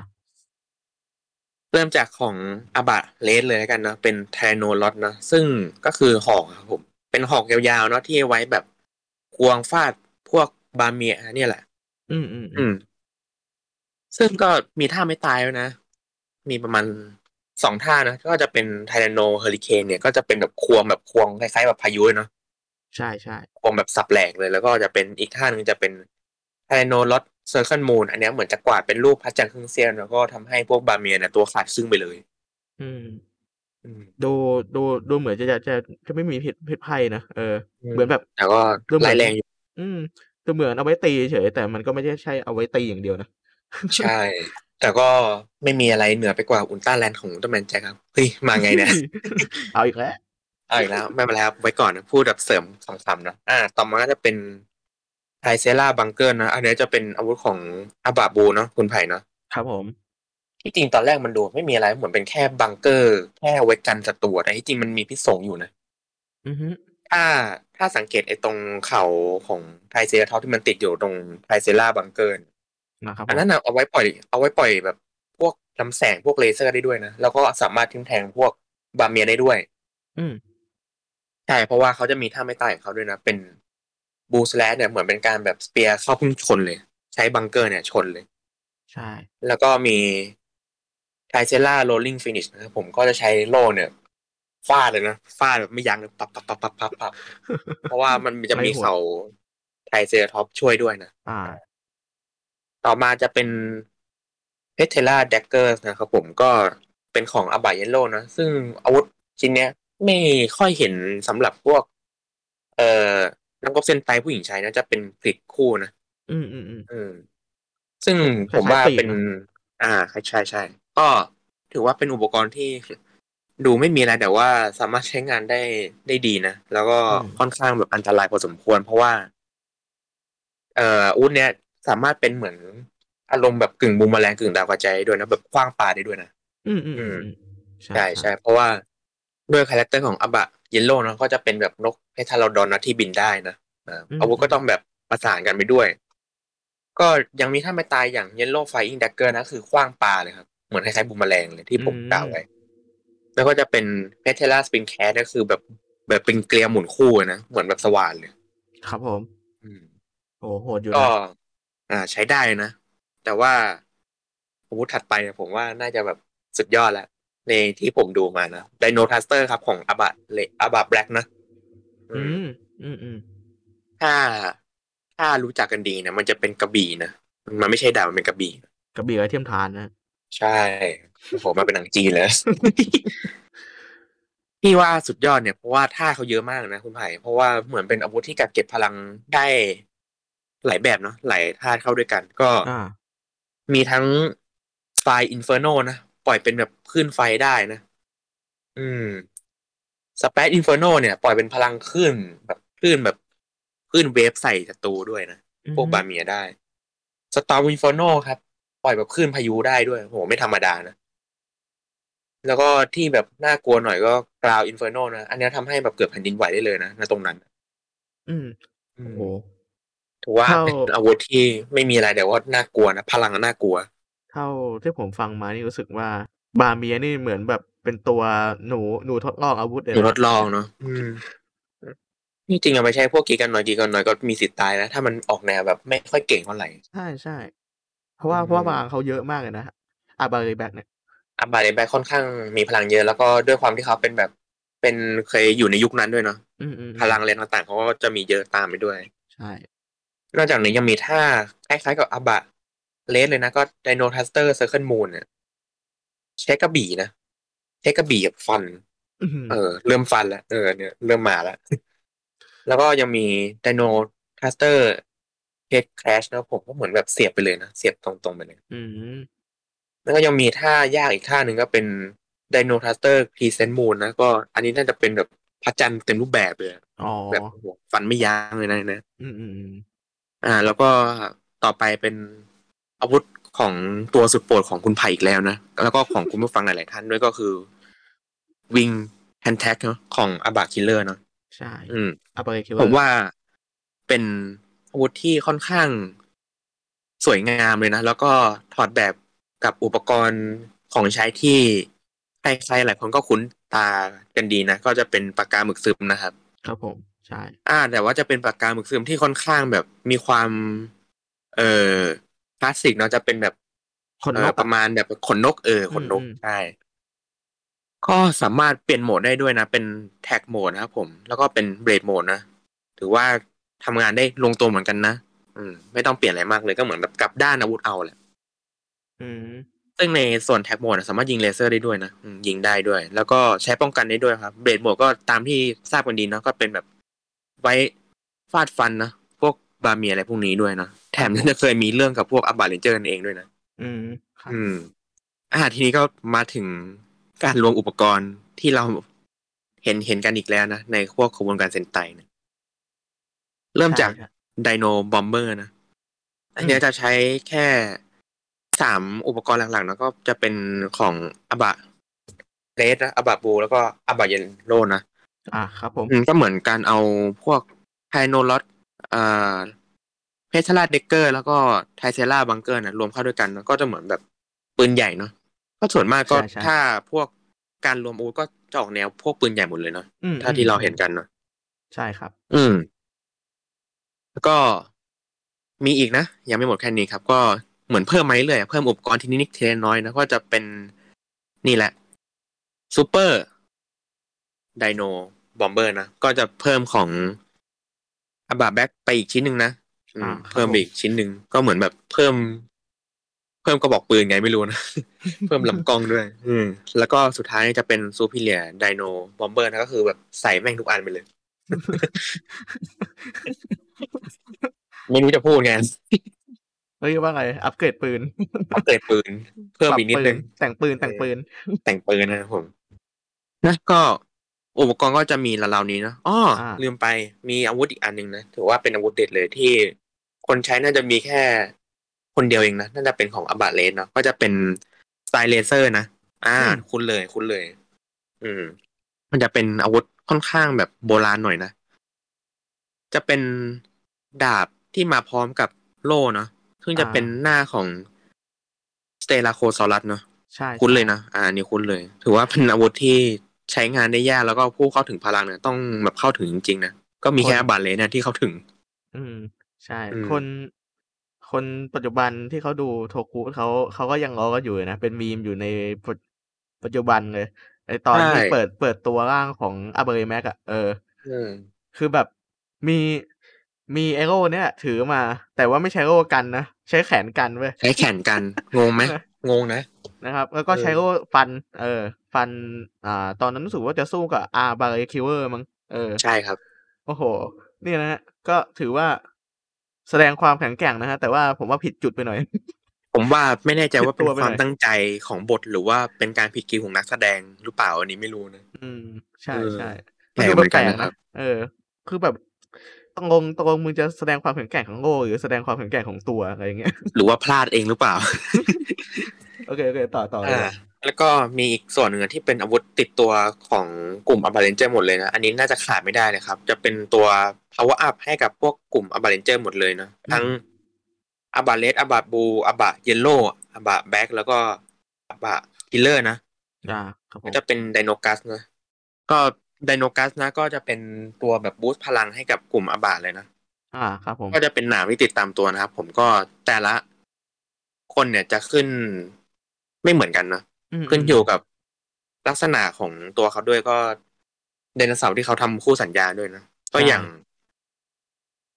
เริ่มจากของอาบะเลสเลยแล้วกันเนาะเป็นไทโนลอตเนาะซึ่งก็คือหอกครับผมเป็นหอกยาวๆเนาะที่ไว้แบบควงฟาดพวกบาเมียเนี่ยแหละ อืมอืมอืมซึ่งก็มีท่าไม่ตายแล้วนะ มีประมาณสองท่านะ ก็จะเป็นไทแรนโนเฮอริเคนเนี่ยก็จะเป็นแบบควงแบบควงคล้ายๆแบบพายุเลยเนาะใช่ใช่ควงแบบสับแหลกเลย แล้วก็จะเป็นอีกท่าหนึงจะเป็นTyranno Rod Circle Moon อันเนี้ยเหมือนจะกวาดเป็นรูปพระจันทร์ครึ่งเสี้ยวแล้วก็ทำให้พวกบาเมียเนี่ยตัวขาดครึ่งไปเลยอืมอืมดูดูดูเหมือนจะจะจะจะไม่มีพิษพิษภัยนะเอออืมเหมือนแบบแต่ก็ดูเหมือนร้ายแรงอยู่อืมดูเหมือนเอาไว้ตีเฉยแต่มันก็ไม่ใช่ใช่เอาไว้ตีอย่างเดียวนะใช่ แต่ก็ไม่มีอะไรเหนือไปกว่า Ultra Lance ของอุลตร้าแมนแจ็คครับเฮ้ยมาไงเนี่ยเอาอีกแล้วเอาอีกแล้วไม่เป็นไรครับไว้ก่อนนะพูดแบบเสริมคำๆนะอ่า ต่อมาก็จะเป็น Tricera Bunker นะอันนี้จะเป็นอาวุธของอาบาบลูเนาะคุณไผ่เนาะครับผม ที่จริงตอนแรกมันดูไม่มีอะไรเหมือนเป็นแค่บังเกอร์ แค่ไว้กันศัตรูแต่ที่จริงมันมีพิษสงอยู่นะอือฮึถ้าถ้าสังเกตไอ้ตรงเขาของไทรเซราทอปส์ที่มันติดอยู่ตรง Tricera Bunker นะครับอันนั้นนะเอาไว้ปล่อย เอาไว้ปล่อยแบบพวกลำแสงพวกเลเซอร์ได้ด้วยนะแล้วก็สามารถทิ่มแทงพวกบาเมียได้ด้วย อืมใช่เพราะว่าเขาจะมีท่าไม้ตายของเขาด้วยนะ เป็น Blue Slash เนี่ยเหมือนเป็นการแบบ spear เข้าพุ่งชนเลย ใช้บังเกอร์เนี่ยชนเลย ใช่ แล้วก็มี Tricera Rolling Finish นะครับผมก็จะใช้โล่เนี่ยฟาดเลยนะฟาดแบบไม่ยั้งเลยปับปับปับปับปับปับเพราะว่ามันจะมีเขาไทรเซราทอปส์ช่วยด้วยนะอ่า ต่อมาจะเป็นPtera Dagger นะครับผมก็เป็นของอาบะเยลโล่นะ ซึ่งอาวุธชิ้นเนี้ย ไม่ค่อยเห็นสำหรับพวก เอ่อ นักรบเซ็นไตผู้หญิงใช้นะจะเป็นกริชคู่นะอืมอืมอืมอืมซึ่งผมว่าเป็น อ่าใช่ใช่ใช่ก็ถือว่าเป็นอุปกรณ์ที่ดูไม่มีอะไรแต่ว่าสามารถใช้งานได้ได้ดีนะ แล้วก็ค่อนข้างแบบอันตรายพอสมควร เพราะว่า เอ่ออาวุธเนี้ยสามารถเป็นเหมือนอารมณ์แบบกึ่งบูมเมอแรงกึ่งดาวกระจายได้ด้วยนะแบบขว้างปาได้ด้วยนะอืมอืมอืมใช่ใช่เพราะว่าด้วย character ของอาบะ เยลโล่เนาะก็จะเป็นแบบนกเทอราโนดอนนะที่บินได้นะอ่าอาวุธก็ต้องแบบประสานกันไปด้วย ก็ยังมีท่าไม้ตายอย่าง Yellow Flying Dagger นะคือขว้างปาเลยครับ เหมือนคล้ายๆบูมเมอแรงเลยที่ผมกล่าวไว้ แล้วก็จะเป็น Ptera Spring Cast ก็คือแบบแบบเป็นเกลียวหมุนคู่อะนะเหมือนแบบสว่านเลย ครับผม อืมโอ้โหดอยู่ก็นะอ่า ใช้ได้นะ แต่ว่าอาวุธถัดไปเนี่ยผมว่าน่าจะแบบสุดยอดแล้ว ในที่ผมดูมานะ Dino Thruster ครับของอาบะเลอาบะแบล็กนะ อือืมมอืมอืมถ้าถ้ารู้จักกันดีนะมันจะเป็นกระบี่นะมันไม่ใช่ดาบมันเป็นกระบี่กระบี่ไร้เทียมทานนะใช่โอ้โหมาเป็นหนังจีนเลยพี่ว่าสุดยอดเนี่ยเพราะว่าท่าเขาเยอะมากนะคุณไผ่เพราะว่าเหมือนเป็นอาวุธที่กักเก็บพลังได้หลายแบบเนาะหลายท่าเข้าด้วยกัน ก็อ่ามีทั้ง Fire Inferno นะป ล่อยเป็นแบบคลื่นไฟได้นะ อืม Space Inferno เนี่ย ปล่อยเป็นพลังคลื่นแบบคลื่นแบบคลื่น wave ใส่ศัตรูด้วยนะ พวกบาเมียได้Storm Inferno ครับ ปล่อยแบบคลื่นพายุได้ด้วยโหไม่ธรรมดานะ แล้วก็ที่แบบน่ากลัวหน่อยก็ Ground Inferno นะ อันเนี้ยทำให้แบบเกิดแผ่นดินไหวได้เลยนะณตรงนั้น อืมอืโอ้มโหถือว่าเท่าเป็นอาวุธที่ไม่มีอะไรแต่ว่าน่ากลัวนะ พลังน่ากลัว เท่าที่ผมฟังมานี่รู้สึกว่า บาเมียนี่เหมือนแบบเป็นตัวหนูหนูทดลองอาวุธเลยหนูนะทดลองเนาะอืมนี่จริงอะไม่ใช่พวก Giganoid Giganoid ก็มีสิทธิ์ตายนะ ถ้ามันออกแนวแบบไม่ค่อยเก่งเท่าไหร่ใช่ใช่เพราะว่าอืมเพราะว่าบางเขาเยอะมากเลยนะ AbareBlack เนี่ย AbareBlack ค่อนข้างมีพลังเยอะแล้วก็ด้วยความที่เขาเป็นแบบเป็นเคยอยู่ในยุคนั้นด้วยเนาะอืมอืมพลังแรงต่างๆเขาก็จะมีเยอะตามไปด้วย ใช่ นอกจากนี้ยังมีท่าคล้ายๆกับ AbaRed เลยนะก็ Dino Thruster Circle Moon เนี่ยใช้กระบี่นะใช้กระบี่กับฟันอื้อหือเออ เริ่มฟันแล้วเออเนี่ยเริ่มมาแล้ว แล้วก็ยังมี Dino Thruster Head Crash นะผมก็เหมือนแบบเสียบไปเลยนะ เสียบตรงๆไปเลยอืมแล้วก็ยังมีท่ายากอีกท่าหนึ่งก็เป็น Dino Thruster Crescent Moon นะก็อันนี้น่าจะเป็นแบบพระจันทร์เต็มรูปแบบเลยอะอ๋อแบบโอ้โหฟันไม่ยั้งเลยนะนะอืมอืมอืมอ่า แล้วก็ต่อไปเป็น อาวุธของตัวสุดโปรดของคุณไผ่อีกแล้วนะ แล้วก็ของคุณผู้ฟังหลาย ๆ ท่านด้วยก็คือ Wing Pentact เนาะของ AbareKiller เนาะใช่ อืม AbareKiller ผมว่าเป็นอาวุธที่ค่อนข้างสวยงามเลยนะ แล้วก็ถอดแบบกับอุปกรณ์ของใช้ที่ใครๆหลายคนก็คุ้นตากันดีนะ ก็จะเป็นปากกาหมึกซึมนะครับ ครับผมใช่ อ่า แต่ว่าจะเป็นปากกาหมึกซึมที่ค่อนข้างแบบมีความ เอ่อ คลาสสิกเนาะจะเป็นแบบขนเอ่นอกประมาณแบบขนนกเออขนนกอืมอืมใช่ก็สามารถเปลี่ยนโหมดได้ด้วยนะ เป็น tact mode นะครับผม แล้วก็เป็น blade mode นะถือว่าทำงานได้ลงตัวเหมือนกันนะอืม ไม่ต้องเปลี่ยนอะไรมากเลยก็เหมือนแบบกลับด้านอาวุธเอาแหละอืมซึ่งในส่วน tact mode อะสามารถยิงเลเซอร์ได้ด้วยนะอืมยิงได้ด้วย แล้วก็ใช้ป้องกันได้ด้วยครับ blade mode ก็ตามที่ทราบกันดีเนาะก็เป็นแบบไว้ฟาดฟันนะพวก บาเมียอะไรพวกนี้ด้วยนะแถมยังจะเคยมีเรื่องกับพวกอับบาเลนเจอร์เองด้วยนะอืมครับอืมอ่าทีนี้ก็มาถึงการรวมอุปกรณ์ที่เราเห็นเห็นกันอีกแล้วนะ ในพวกขบวนการเซนไตเนี่ยเริ่มจากใช่ครับไดโนบอมเบอร์นะ อันเนี้ยจะใช้แค่สามอุปกรณ์หลักๆนะก็จะเป็นของ AbaRed นะ AbaBlue แล้วก็ AbaYellow นะ อ่าครับผมอืมก็เหมือนการเอาพวก Tyranno Rod อ่า Ptera Dagger แล้วก็ Tricera Bunker นะรวมเข้าด้วยกันนะก็จะเหมือนแบบปืนใหญ่เนาะก็ส่วนมากก็ใช่ใช่ถ้าพวกการรวมอาวุธก็จะออกแนวพวกปืนใหญ่หมดเลยเนาะอืมถ้าที่เราเห็นกันเนาะใช่ครับ อืม แล้วก็มีอีกนะ ยังไม่หมดแค่นี้ครับ ก็เหมือนเพิ่มมาเรื่อยๆเพิ่มอุปกรณ์ทีนิดทีละน้อยนะก็จะเป็นนี่แหละ Super Dino Bomber นะ ก็จะเพิ่มของ AbareBlack ไปอีกชิ้นหนึ่งนะอืมอ่าครับเพิ่มไปอีกชิ้นหนึ่งก็เหมือนแบบเพิ่ม เพิ่มกระบอกปืนไงไม่รู้นะเพิ่มลำกล้องด้วย อืมแล้วก็สุดท้ายจะเป็น Superior Dino Bomber นะก็คือแบบใส่แม่งทุกอันไปเลย ไม่รู้จะพูดไงเฮ้ยว่าไง อัปเกรดปืน อัปเกรดปืน เพิ่มอีกนิดนึงปรับปืแต่งปืนแต่งปืน แต่งปืนนะครับผม นะก็ อุปกรณ์ก็จะมีราวๆนี้นะอ้ออาลืมไปมีอาวุธอีกอันหนึ่งนะถือว่าเป็นอาวุธเด็ดเลยที่ คนใช้น่าจะมีแค่ คนเดียวเองนะน่าจะเป็นของอบาเลสเนาะก็จะเป็นสไตล์เลเซอร์นะอ่า คุ้นเลย คุ้นเลย อืม มันจะเป็นอาวุธค่อนข้างแบบโบราณหน่อยนะ จะเป็นดาบที่มาพร้อมกับโล่เนาะซึ่งจะเป็นหน้าของสเตลาโคซอรัสเนาะใช่ คุ้นเลยนะ อ่าอันนี่คุ้นเลย ถือว่าเป็นอาวุธที่ ใช้งานได้ยากแล้วก็ผู้เข้าถึงพลังเนี่ยต้องแบบเข้าถึงจริงๆนะก็มีแค่บาเลนเนี่ยที่เข้าถึง อืม ใช่อืมคน คนปัจจุบันที่เขาดูโทคุเขาเขาก็ยังล้อกันอยู่เลยนะ เป็นมีมอยู่ในปัจปัจจุบันเลยไอตอนที่เปิดเปิดตัวร่างของ AbareMax อะเอออืมคือแบบมีมีเอโล่เนี่ย ถือมา แต่ว่าไม่ใช้โล่กันนะ ใช้แขนกันเว้ยใช้แขนกัน งงไหม งงนะนะครับ แล้วก็เออใช้โล่ฟัน เออ ฟัน อ่า ตอนนั้นรู้สึกว่าจะสู้กับ AbareKiller มั้งเออ ใช่ครับ โอ้โห นี่นะฮะ ก็ถือว่าแสดงความแข็งแกร่งนะฮะ แต่ว่าผมว่าผิดจุดไปหน่อย ผมว่าไม่แน่ใจว่าเป็นตัวไปความหน่อยตั้งใจของบทหรือว่าเป็นการผิดคิวของนักแสดงหรือเปล่าอันนี้ไม่รู้นะ อืม ใช่เออใช่แปลกเหมือนกันดูนะครับ เออ คือแบบ ตกลงตกลงมึงจะแสดงความแข็งแกร่งของโง่หรือแสดงความแข็งแกร่งของตัวอะไรอย่างเงี้ย หรือว่าพลาดเองหรือเปล่า โอเคโอเคต่อต่อเลยอ่าแล้วก็มีอีกส่วนหนึ่งที่เป็นอาวุธติดตัวของกลุ่ม Abaranger หมดเลยนะ อันนี้น่าจะขาดไม่ได้เลยครับ จะเป็นตัว power up ให้กับพวกกลุ่ม Abaranger หมดเลยนะ ทั้งAbaRed AbaBlue AbaYellow AbareBlack แล้วก็ AbareKiller นะอ่าครับผก็จะเป็น Dino Guts นะก็ Dino Guts นะก็จะเป็นตัวแบบ boost พลังให้กับกลุ่มอับาเลยนะ อ่าครับผม ก็จะเป็นหนามที่ติดตามตัวนะครับ ผมก็แต่ละคนเนี่ยจะขึ้นไม่เหมือนกันนะมขึ้นอยู่กับลักษณะของตัวเขาด้วยก็ไดโนเสาร์ที่เขาทำคู่สัญญาด้วยนะก็อย่าง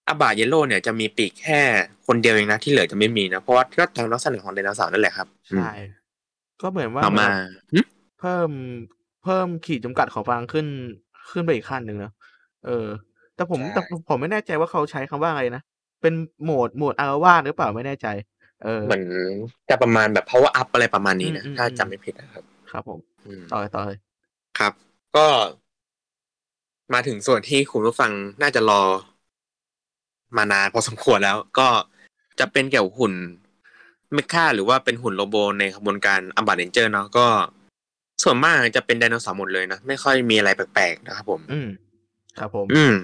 อาบาเยลโล่เนี่ยจะมีปีกแค่คนเดียวเองนะที่เหลือจะไม่มีนะเพราะว่าก็ทางลักษณะของไดโนเสาร์นั่นแหละครับใช่ก็เหมือนว่าต่อมาหึเพิ่ม เพิ่มขีดจำกัดของพลังขึ้นขึ้นไปอีกขั้นหนึ่งเนอะเออ แต่ผมแต่ผมผมไม่แน่ใจว่าเขาใช้คำว่าอะไรนะ เป็นโหมดโหมดอารวาสหรือเปล่าไม่แน่ใจ เออ เหมือนจะประมาณแบบ power up อะไรประมาณนี้นะอืมอืม ถ้าอืมจำไม่ผิดนะครับ ครับผมอืมต่อเลยต่อเลยครับ ก็มาถึงส่วนที่คุณผู้ฟังน่าจะรอ มานานพอสมควรแล้ว ก็จะเป็นเกี่ยวกับหุ่นเมคาหรือว่าเป็นหุ่นโรโบในขบวนการอัมบาเรนเจอร์เนาะก็ ส่วนมากจะเป็นไดโนเสาร์หมดเลยนะ ไม่ค่อยมีอะไรแปลกๆนะครับผม อืม ครับผม อืม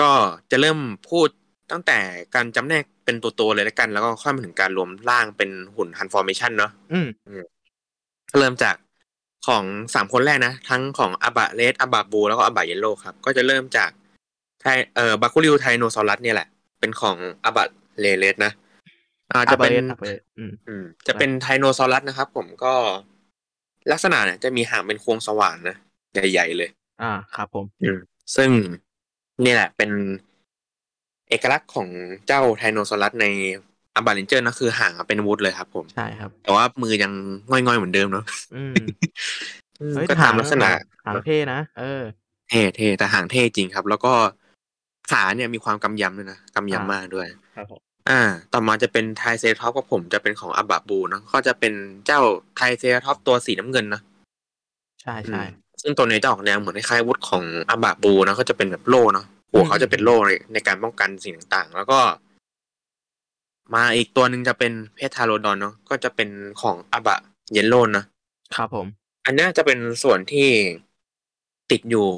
ก็จะเริ่มพูดตั้งแต่การจำแนกเป็นตัวตัวเลยแล้วกัน แล้วก็ค่อยมาถึงการรวมร่างเป็นหุ่น transformation เนาะอืมเริ่มจากของสามคนแรกนะ ทั้งของ AbaRed AbaBlue แล้วก็ AbaYellow ครับ ก็จะเริ่มจากไทเอ่อ Bakuryu Tyrannosaurus เนี่ยแหละ เป็นของ AbaRed นะ อ่าจะเป็น AbaRed อืมอืมจะเป็น Tyrannosaurus นะครับ ผมก็ ลักษณะเนี่ยจะมีหางเป็นโค้งสว่านนะใหญ่ ๆ เลย อ่าครับผมอืมซึ่งนี่แหละ เป็นเอกลักษณ์ของเจ้า Tyrannosaurus ใน Abaranger นะคือหางอะเป็นวูดเลยครับ ผมใช่ครับ แต่ว่ามือยังง่อยๆเหมือนเดิมเนาะอืมอืมเฮ้ยก็ตามลักษณะหางเท่นะเออเท่เท่แต่หางเท่จริงครับ แล้วก็ขาเนี่ยมีความกำยำด้วยนะกำอ่ายำมากด้วย ครับผม อ่า ต่อมาจะเป็น Triceratops ครับผมจะเป็นของ AbaBlue เนอะก็จะเป็นเจ้า Triceratops ตัวสีน้ำเงินนะใช่ใช่อืมซึ่งตัวนี้จะออกแนวเหมือนคล้ายๆวุฒิของอาบะบูนะก็จะเป็นแบบโล่เนาะหัวเขาจะเป็นโล่ในในการป้องกันสิ่งต่างๆ แล้วก็ มาอีกตัวหนึ่งจะเป็นเพทาโรดอนเนาะก็จะเป็นของอาบะเยลโลนะครับผม อันเนี้ยจะเป็นส่วนที่ติดอยู่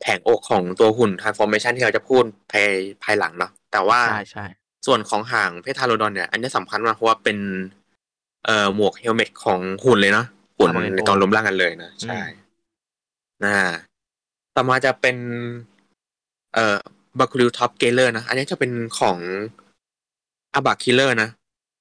แผงอกของตัวหุ่น transformation ที่เราจะพูดภายภายหลังเนาะแต่ว่าใช่ใช่ ส่วนของหางเพทาโรดอนเนี่ย อันนี้สำคัญมากเพราะว่าเป็น เอ่อหมวกเฮลเมตของหุ่นเลยเนาะหุ่นในตอนรวมร่างกันเลยนะใช่น่าต่อมาจะเป็น เอ่อ Bakuryu Top Galer นะอันนี้จะเป็นของ AbareKiller นะ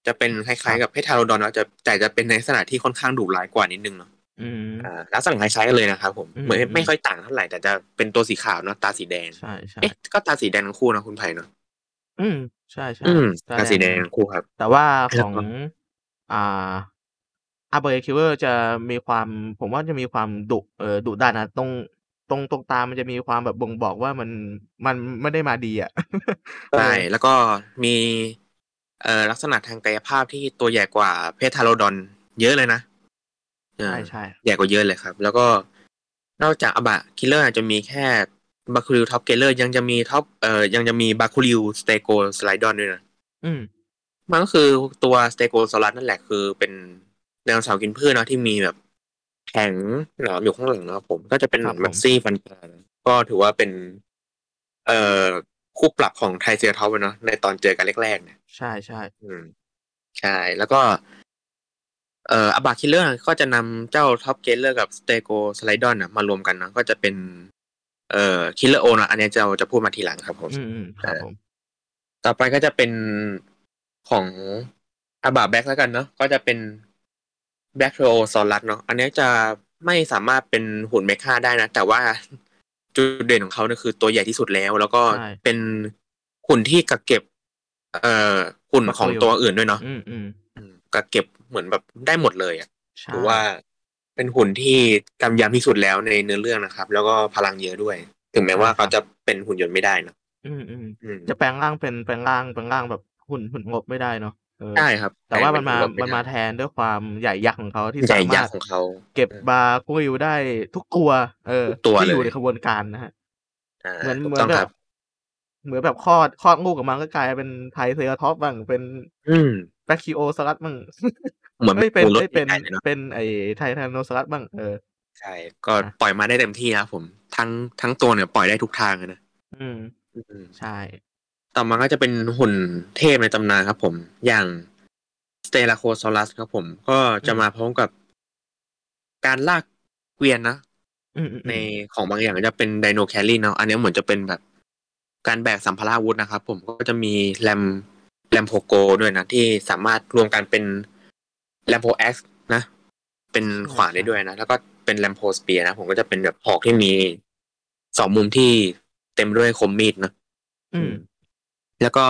จะเป็นคล้ายๆกับ Pteranodon นะจะแต่จะเป็นในลักษณะที่ค่อนข้างดุร้ายกว่านิดนึงเนาะอืมอ่าลักษณะคล้ายๆกันเลยนะครับผมอืมเหมือนอืมไม่ค่อยต่างเท่าไหร่แต่จะเป็นตัวสีขาวเนาะตาสีแดงใช่ใช่เอ๊ะก็ตาสีแดงทั้งคู่นะคุณไผ่เนาะอืม ใช่ใช่อืมตาตาสีแดแดงงทั้งคู่ครับ แต่ว่าขแล้วองก็อ่าอาเบอร์คิวเวอร์จะมีความ ผมว่าจะมีความดุเออดุดันนะตรงตรงตรงตามันจะมีความแบบบ่งบอกว่ามันมันไม่ได้มาดีอะใช่แล้วก็มีเอ่อลักษณะทางกายภาพที่ตัวใหญ่กว่าเพทาโนดอนเยอะเลยนะเออใช่ใช่ใหญ่กว่าเยอะเลยครับ แล้วก็นอกจากอาบาคิลเลอร์จะมีแค่ บาคูริวท็อปเกเลอร์ยังจะมีท็อปเอ่อยังจะมีบาคูริวสเตโกสไลดอนด้วยนะอืมมันก็คือตัวสเตโกซอรัสนั่นแหละคือเป็นไดโนเสาร์กินพืชเนาะที่มีแบบแข็งหนามอยู่ข้างหลังนะครับผมก็จะเป็นเหมือนแบบซี่ฟันปลานะก็ถือว่าเป็น เอ่อคู่ปรับของไทเซอร์ท็อปเนาะในตอนเจอกันแรกๆเนี่ยใช่ใช่อืมใช่ แล้วก็ เอ่ออาบาคิลเลอร์ก็จะนำเจ้าท็อปเกเลอร์กับสเตโกสไลดอนมารวมกันเนาะก็จะเป็น เอ่อคิลเลอร์โอนะอันนี้จะจะพูดมาทีหลังครับผมอืมอืมครับผมต่อไปก็จะเป็นของอาบาแบ็กแล้วกันเนาะก็จะเป็นแบ็กโรซอรัสเนาะอันนี้จะไม่สามารถเป็นหุ่น mecha ได้นะ แต่ว่าจุดเด่นของเขาเนี่ยคือตัวใหญ่ที่สุดแล้ว แล้วก็ใช่เป็นหุ่นที่กักเก็บ เอ่อหุ่นของ บาคูริว ตัวอื่นด้วยเนาะอืมอืมอืมกักเก็บเหมือนแบบได้หมดเลยอะใช่ถือว่า เป็นหุ่นที่กำยำที่สุดแล้วในเนื้อเรื่องนะครับ แล้วก็พลังเยอะด้วย ถึงแม้ว่าเขาจะเป็นหุ่นยนต์ไม่ได้เนอะอืมอืมอืมจะแปลงร่างเป็นแปลงร่างแปลงร่างแบบหุ่นหุ่นงบไม่ได้เนาะเออได้ครับ แต่ว่ามันมาเป็หุ่มันมาไได้แทนด้วยความใหญ่ยักษ์ของเขาที่ใหญ่สายัมากรถษ์ของเขา เก็บบาคุริวได้ทุกตัว เออทุกตัวที่อยู่เลยในขบวนการนะฮะอ่าเหมือนถูกเหมือต้อนงแบครับบเหมือนแบบคลอดคลอดลูกออกมาก็กลายเป็นไทรเซราทอปส์บ้างเป็นอืมแบคคิโอสลัดบ้าง เหมือนไม่เป็นปูรถไม่เป็นใหญ่เลยเนาะเป็นไอไทแทนโนสลัดบ้างเออใช่ก็นะปล่อยมาได้เต็มที่นะครับผม ทั้งทั้งตัวเนี่ยปล่อยได้ทุกทางเลยนะอืมอืมใช่ ต่อมาก็จะเป็นหุ่นเทพในตำนานครับผม อย่างสเตลาโคซอรัสครับผม ก็จะมาพร้อมกับการลากเกวียนนะอืมอืมในของบางอย่างก็จะเป็นไดโนแคลรี่เนาะอันนี้เหมือนจะเป็นแบบการแบกสัมภาระอาวุธนะครับผมก็จะมีแรมแรมโพโกด้วยนะ ที่สามารถรวมกันเป็น แรมโพแอ็กนะ เป็นขวานได้ด้วยนะ แล้วก็เป็นแรมโพสเปียนะ ผมก็จะเป็นแบบหอกที่มีสองมุมที่เต็มด้วยคมมีดเนอะอืม แล้วก็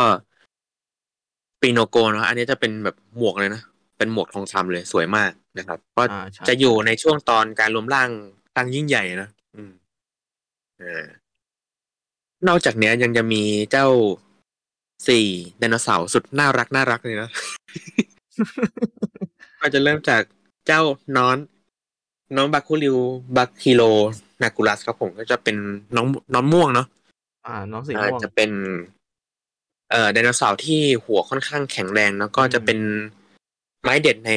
ปีโนโกเนาะอันนี้จะเป็นแบบหมวกเลยนะ เป็นหมวกทองคำเลยสวยมากนะครับ ก็อ่าใช่จะอยู่ในช่วงตอนการรวมร่างครั้งยิ่งใหญ่นะอืมอ่านอกจากเนี้ยยังจะมีเจ้าสี่ไดโนเสาร์สุดน่ารักน่ารักเลยนะ ก็จะเริ่มจากเจ้าน้อน น้องบาคูริวบาคิโลนากุลัสครับผมก็จะเป็นน้องน้องม่วงเนาะอ่า น้องสีอ่าม่วงจะเป็น เอ่อไดโนเสาร์ที่หัวค่อนข้างแข็งแรงแล้วก็จะเป็นไม้เด็ดใน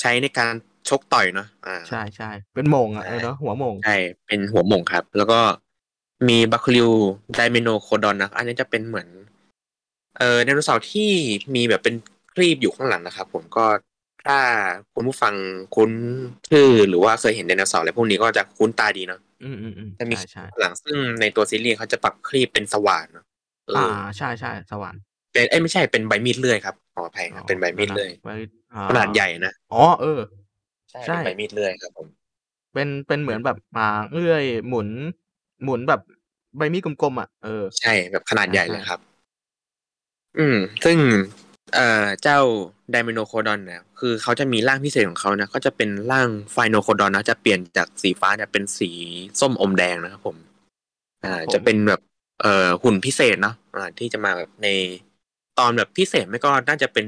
ใช้ในการชกต่อยเนาะอ่าใช่ใช่เป็นโหม่งอะเออเนาะหัวโหม่งใช่เป็นหัวโหม่งครับ แล้วก็มีบัคคิวไดเมโนโคดอนนะอันนี้จะเป็นเหมือน เอ่อไดโนเสาร์ที่มีแบบเป็นครีบอยู่ข้างหลังนะครับผมก็ ถ้าคุณผู้ฟังคุ้นชื่อหรือว่าเคยเห็นไดโนเสาร์อะไรพวกนี้ก็จะคุ้นตาดีเนาะอืมอืมอืมจะมีใช่ใช่หลังซึ่งในตัวซีรีส์เขาจะปรับครีบเป็นสว่านเนาะเออ่าอใช่ใช่สวรรค์เป็นเอ้ยไม่ใช่เป็นใบมีดเลื่อยครับขออภัยครับเป็นใบมีดเลื่อยไว้อ่าขนาดใหญ่นะอ๋อเออใช่ใช่เป็นใบมีดเลื่อยครับผม เป็นเป็นเหมือนแบบอ่าเลื่อยหมุน หมุนแบบใบมีดกลมๆอะเออใช่แบบขนาดใหญ่ใช่เลยครับ อืม ซึ่ง เอ่อเจ้าไดมิโนโคดอนเนี่ยคือเขาจะมีร่างพิเศษของเขานะก็จะเป็นร่างไฟโนโคดอนนะจะเปลี่ยนจากสีฟ้าเนี่ยเป็นสีส้มอมแดงนะครับผม อ่า จะเป็นแบบเอ่อหุ่นพิเศษเนาะอ่าที่จะมาแบบในตอนแบบพิเศษไม่ก็น่าจะเป็น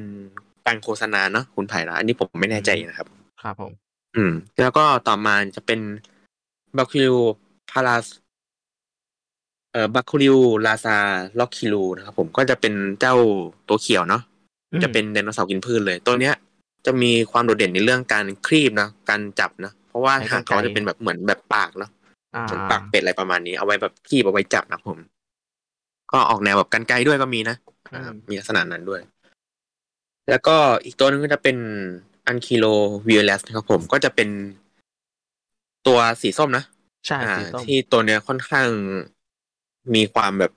การโฆษณาเนาะคุณไผ่ละอันนี้ผมไม่แน่ใจนะครับ ครับผม อืม แล้วก็ต่อมาจะเป็นบัคคิวพาราสเอ่อบัคคิวลาซาล็อกคิลูนะครับผมก็จะเป็นเจ้าตัวเขียวเนาะอืม จะเป็นไดโนเสาร์กินพืชเลย ตัวเนี้ย จะมีความโดดเด่นในเรื่องการครีบนะการจับนะเพราะว่าหางเขาจะเป็นแบบเหมือนแบบปากเนาะอ่าเหมือนปากเป็ดอะไรประมาณนี้ เอาไว้แบบคีบเอาไว้จับนะครับผม ก็ออกแนวแบบกันไกลด้วยก็มีนะอ่ามีลักษณะนั้นด้วย แล้วก็อีกตัวหนึงก็จะเป็นอันคิโลวิเลสนะครับผมก็จะเป็นตัวสีส้มนะใช่อ่าสีส้มที่ตัวเนี้ยค่อนข้างมีความแบบ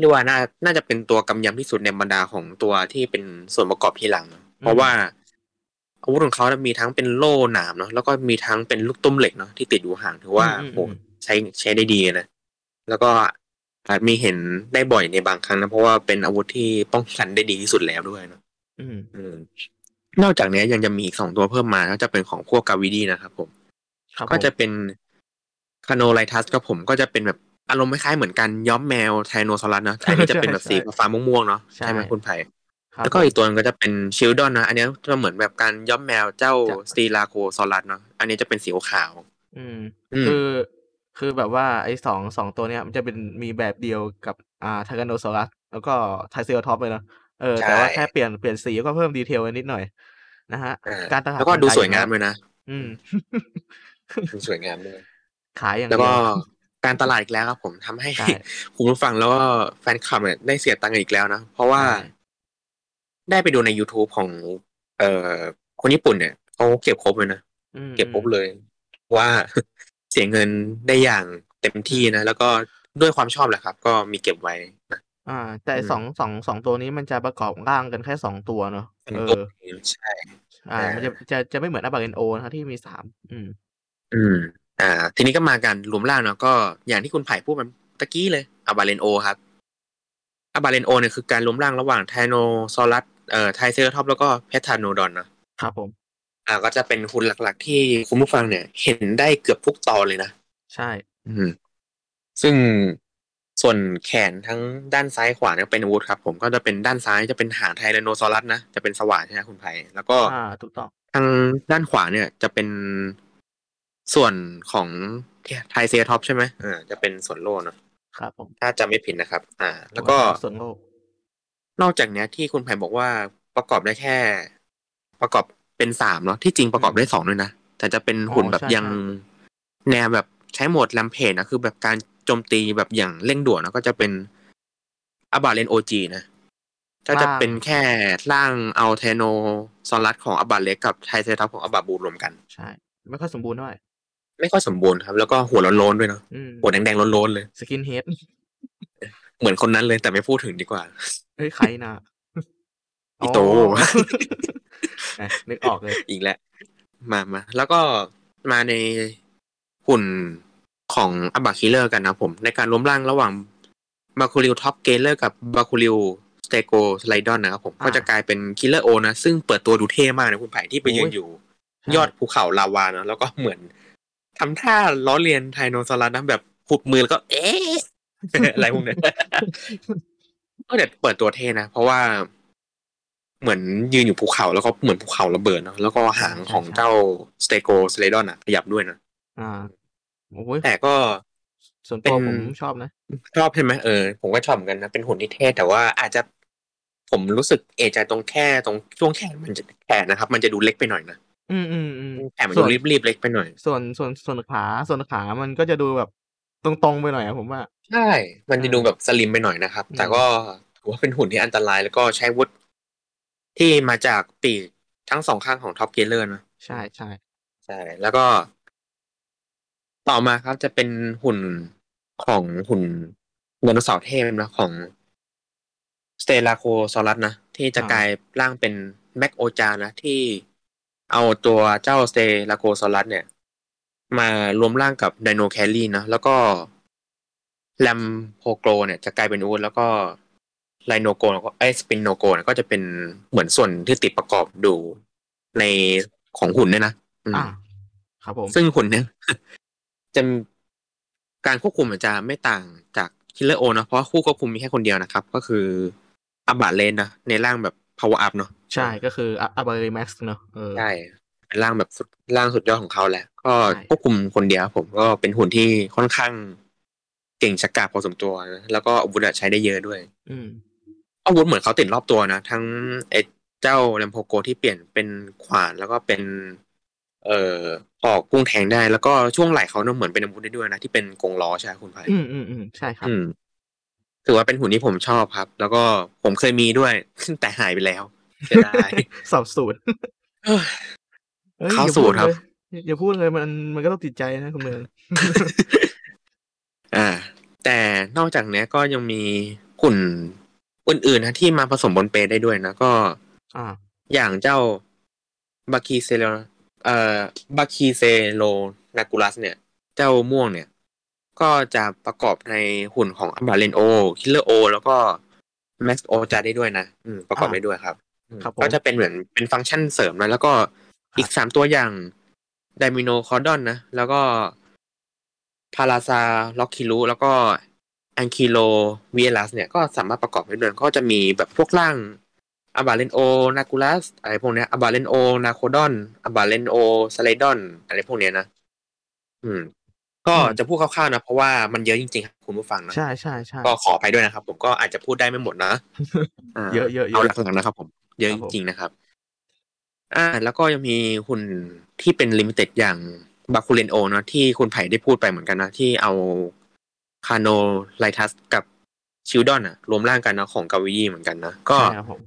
เรียกว่าน่าน่าจะเป็นตัวกำยำที่สุดในบรรดาของตัวที่เป็นส่วนประกอบที่หลังนะเพราะว่าอาวุธของเขานะมีทั้งเป็นโล่หนามเนาะแล้วก็มีทั้งเป็นลูกตุ้มเหล็กเนาะที่ติดอยู่ห่างถือว่าอืมโหอืมใช้ใช้ได้ดีนะแล้วก็อาจมีเห็นได้บ่อยในบางครั้งนะ เพราะว่าเป็นอาวุธที่ป้องกันได้ดีที่สุดแล้วด้วยเนาะอืมอืมนอกจากนี้ยังจะมีอีกสองตัวเพิ่มมาก็จะเป็นของพวกกาวิดีนะครับผมครับก็จะผมเป็นคาโนไลทัสครับผมก็จะเป็นแบบ อารมณ์คล้ายๆเหมือนกันย้อมแมวไทโนซอรัสเนาะแต่อันนี้จะเป็นแบบสีฟ้าๆม่วงๆเนาะใช่ไหมคุณไผ่ครับแล้วก็อีกตัวหนึงก็จะเป็นชิลดอนนะอันนี้จะเหมือนแบบการย้อมแมวเจ้าจะสตีลาโคซอรัสเนาะอันนี้จะเป็นสีขาวอืมอืมคือคือแบบว่าไอ้สองสองตัวเนี้ยมันจะเป็นมีแบบเดียวกับอ่าไทแกนโดซอรัสแล้วก็ไทเซอร์ท็อปเลยเนาะเออแต่ว่าแค่เปลี่ยนเปลี่ยนสีก็เพิ่ม detail นิดหน่อยนะฮะอ่าการตลาดแล้วก็ดูนไสวยงามเลยนะ อืมดูสวยงามด้วยขายอย่างแล้วก็เดี๋ยว การตลาดอีกแล้วครับผมทำให้ใช่คุณผู้ฟังแล้วก็แฟนคลับเนี่ยได้เสียตังค์กันอีกแล้วนะ เพราะว่าใช่ได้ไปดูใน YouTube ของ เอ่อคนญี่ปุ่นเนี่ยเขาเก็บครบเลยนะอืมเก็บครบเลย ว่าเสียเงินได้อย่างเต็มที่นะ แล้วก็ด้วยความชอบแหละครับ ก็มีเก็บไว้นะอ่า แต่ไอ้อืมสองสองสองตัวนี้มันจะประกอบร่างกันแค่สองตัวเนาะเป็นเอตัวอเองใช่ อ่าอ่ามัมันจะจะจะไม่เหมือนอาบาเกนโอนะที่มีสามอืม อืม อ่า ทีนี้ก็มากันรวมร่างเนาะก็อย่างที่คุณไผ่พูดมันตะกี้เลยอาบาเลนโอครับอาบาเลนโอเนี่ยคือการรวมร่างระหว่างไทโนซอรัสเอ่อไทเซอร์ท็อปแล้วก็เพทาโนดอนเนาะครับผม อ่าก็จะเป็นหุ่นหลักๆ ที่คุณผู้ฟังเนี่ย เห็นได้เกือบทุกตอนเลยนะ ใช่ อืม ซึ่งส่วนแขนทั้งด้านซ้ายขวาเนี่ยเป็นอาวุธครับ ผมก็จะเป็นด้านซ้ายจะเป็นหางไทแรนโนซอรัสนะจะเป็นสว่านใช่ไหมคุณไผ่แล้วก็อ่าถูกต้องทางด้านขวาเนี่ยจะเป็น ส่วนของไทเซอร์ท็อปใช่ไหมอ่าจะเป็นส่วนโล่เนอะครับผมถ้าจำไม่ผิดนะครับ อ่า แล้วก็ส่วนโลก นอกจากเนี้ยที่คุณไผ่บอกว่าประกอบได้แค่ ประกอบเป็นสามเนาะที่จริงประกอบได้สองด้วยนะ แต่จะเป็นหุ่นแบบยังแนวแบบใช้โหมด rampage นะคือแบบการโจมตีแบบอย่างเร่งด่วนนะก็จะเป็นอาบาเลนโอจีนะก็จะเป็นแค่ร่างเอาเทโนซอรัสของอาบาเล็กกับไทเซอร์ท็อปของอาบาบูรวมกัน ใช่ ไม่ค่อยสมบูรณ์เท่า ไหร่ไม่ค่อยสมบูรณ์ครับ แล้วก็หัวโล้นๆด้วยเนาะอืมหัวแดงๆโล้นๆเลย skinhead เหมือนคนนั้นเลยแต่ไม่พูดถึงดีกว่าเฮ้ยใครนะอีโตอะนึกออกเลยอีกแล้วมามาแล้วก็มาในหุ่นของอาบาคิลเลอร์กันนะผม ในการรวมร่างระหว่างบาคูริวท็อปเกเลอร์กับบาคูริวสเตโกสไลดอนนะครับผมอ่าก็จะกลายเป็นคิลเลอร์โอนะ ซึ่งเปิดตัวดูเท่มากนะคุณไผ่ที่ไปยืนโอ้ยอยู่ใช่ยอดภูเขาลาวานะแล้วก็เหมือน ทำท่าล้อเลียนไทโนซอรัสนะแบบหุบมือแล้วก็ เอ๊ะอะไรพวกเนี้ยก็เด็ดเปิดตัวเท่นะ เพราะว่า เหมือนยืนอยู่ภูเขาแล้วก็เหมือนภูเขาระเบิดเนาะแล้วก็หางของเจ้าสเตโกสเลดอนอะขยับด้วยนะอ่าโอ้ยแต่ก็ส่วนตัวเป็นผมชอบนะ ชอบใช่ไหมเออผมก็ชอบเหมือนกันนะ เป็นหุ่นที่เท่แต่ว่าอาจจะผมรู้สึกเอะใจตรงแค่ตรงช่วงแขนมันจะแขนนะครับ มันจะดูเล็กไปหน่อยนะ อืมอืมอืมส่วนแขนมันดูวนรีบๆเล็กไปหน่อย ส่วนส่วนส่วนขาส่วนขามันก็จะดูแบบตรงๆไปหน่อยอะผมว่าใช่ มันจะดูแบบ slim ไปหน่อยนะครับอืมแต่ก็ถือว่าเป็นหุ่นที่อันตรายแล้วก็ใช้อาวุธที่มาจากปีกทั้งสองข้างของท็อปเกเลอร์นะใช่ใช่ใช่ แล้วก็ ต่อมาครับจะเป็นหุ่นของหุ่นไดโนเสาร์เทพนะของสเตลาโคซอรัสนะ ที่จะกลายร่างเป็นแม็กโอจานะ ที่ เอาตัวเจ้าสเตลาโคซอรัสเนี่ย มารวมร่างกับไดโนแคลรี่นะแล้วก็แลมโพโกรเนี่ยจะกลายเป็นอูดแล้วก็ไลโนโกแล้วก็ไอสปินโนโกเนี่ยก็จะเป็นเหมือนส่วนที่ติดประกอบดูในของหุ่นเนี่ยนะอืมอ่าครับผม ซึ่งหุ่นเนี่ยจะการควบคุมอาจจะไม่ต่างจากคิลเลอร์โอเนาะเพราะว่าคู่ควบคุมมีแค่คนเดียวนะครับ ก็คืออับบาเลนนะในร่างแบบ power up เนาะ ใช่ก็คืออัลเบอร์แม็กซ์เนอะเออใช่เป็นร่างแบบสุดร่างสุดยอดของเขาแหละ ก็ใช่ควบคุมคนเดียวครับผมก็เป็นหุ่นที่ค่อนข้างเก่งชักกาจพอสมตัวนะแล้วก็อาวุธอะใช้ได้เยอะด้วย อืมอาวุธเหมือนเขาติดรอบตัวนะ ทั้งไอ้เจ้าแลมโพโกที่เปลี่ยนเป็นขวานแล้วก็เป็น เอ่อออกกุ้งแทงได้ แล้วก็ช่วงไหล่เขาเนี่ยเหมือนเป็นอาวุธได้ด้วยนะ ที่เป็นกรงล้อใช่ไหมคุณไผ่อืมอืมอืมใช่ครับอืมถือว่าเป็นหุ่นที่ผมชอบครับ แล้วก็ผมเคยมีด้วย แต่หายไปแล้ว เสียดายสอบสูตรเอ้ยอ้ยเข้าอย่สูตรพูดครับเลยอย่าพูดเลยมันมันก็ต้องติดใจนะคุณเมืองอ่า แต่นอกจากเนี้ยก็ยังมีหุ่นอื่นๆนะที่มาผสมบนเปได้ด้วยนะก็อ่าอย่างเจ้าบาคีเซโลเอ่อบาคีเซโลนากูลัส เนี่ย เจ้าม่วงเนี่ย ก็จะประกอบในหุ่นของอัมบาเลนโอ คิลเลอร์โอ แล้วก็แม็กซ์โอจะได้ด้วยนะ อืม ประกอบอ่าได้ด้วยครับอืมครับผม ก็จะเป็นเหมือนเป็นฟังก์ชันเสริมนะแล้วก็อีกสามตัวอย่างไดมิโนคอร์ดอนนะ แล้วก็พาราซาล็อกคิลูแล้วก็แอนคิโลเวียลัสเนี่ยก็สามารถประกอบได้ด้วยก็จะมีแบบพวกร่างอับาเลนโอนาคูลัสอะไรพวกเนี้ยอับาเลนโอนาโคดอนอับาเลนโอสไลดอนอะไรพวกเนี้ยนะอืม ก็อืมจะพูดคร่าวๆนะ เพราะว่ามันเยอะจริงๆครับคุณผู้ฟังนะใช่ใช่ใช่ก็ขอไปด้วยนะครับ ผมก็อาจจะพูดได้ไม่หมดนะาเยอะเยอะเยอะเอาหลักๆนะครับผม เยอะคจรับผมริงๆนะครับ อ่า แล้วก็ยังมีหุ่นที่เป็น limited อย่างบาคูเลนโอเนอะที่คุณไผ่ได้พูดไปเหมือนกันนะที่เอาคาโนไลทัสกับชิลดอนอะรวมร่างกันนะของกาวิยีเหมือนกันนะก็ใช่ครับผม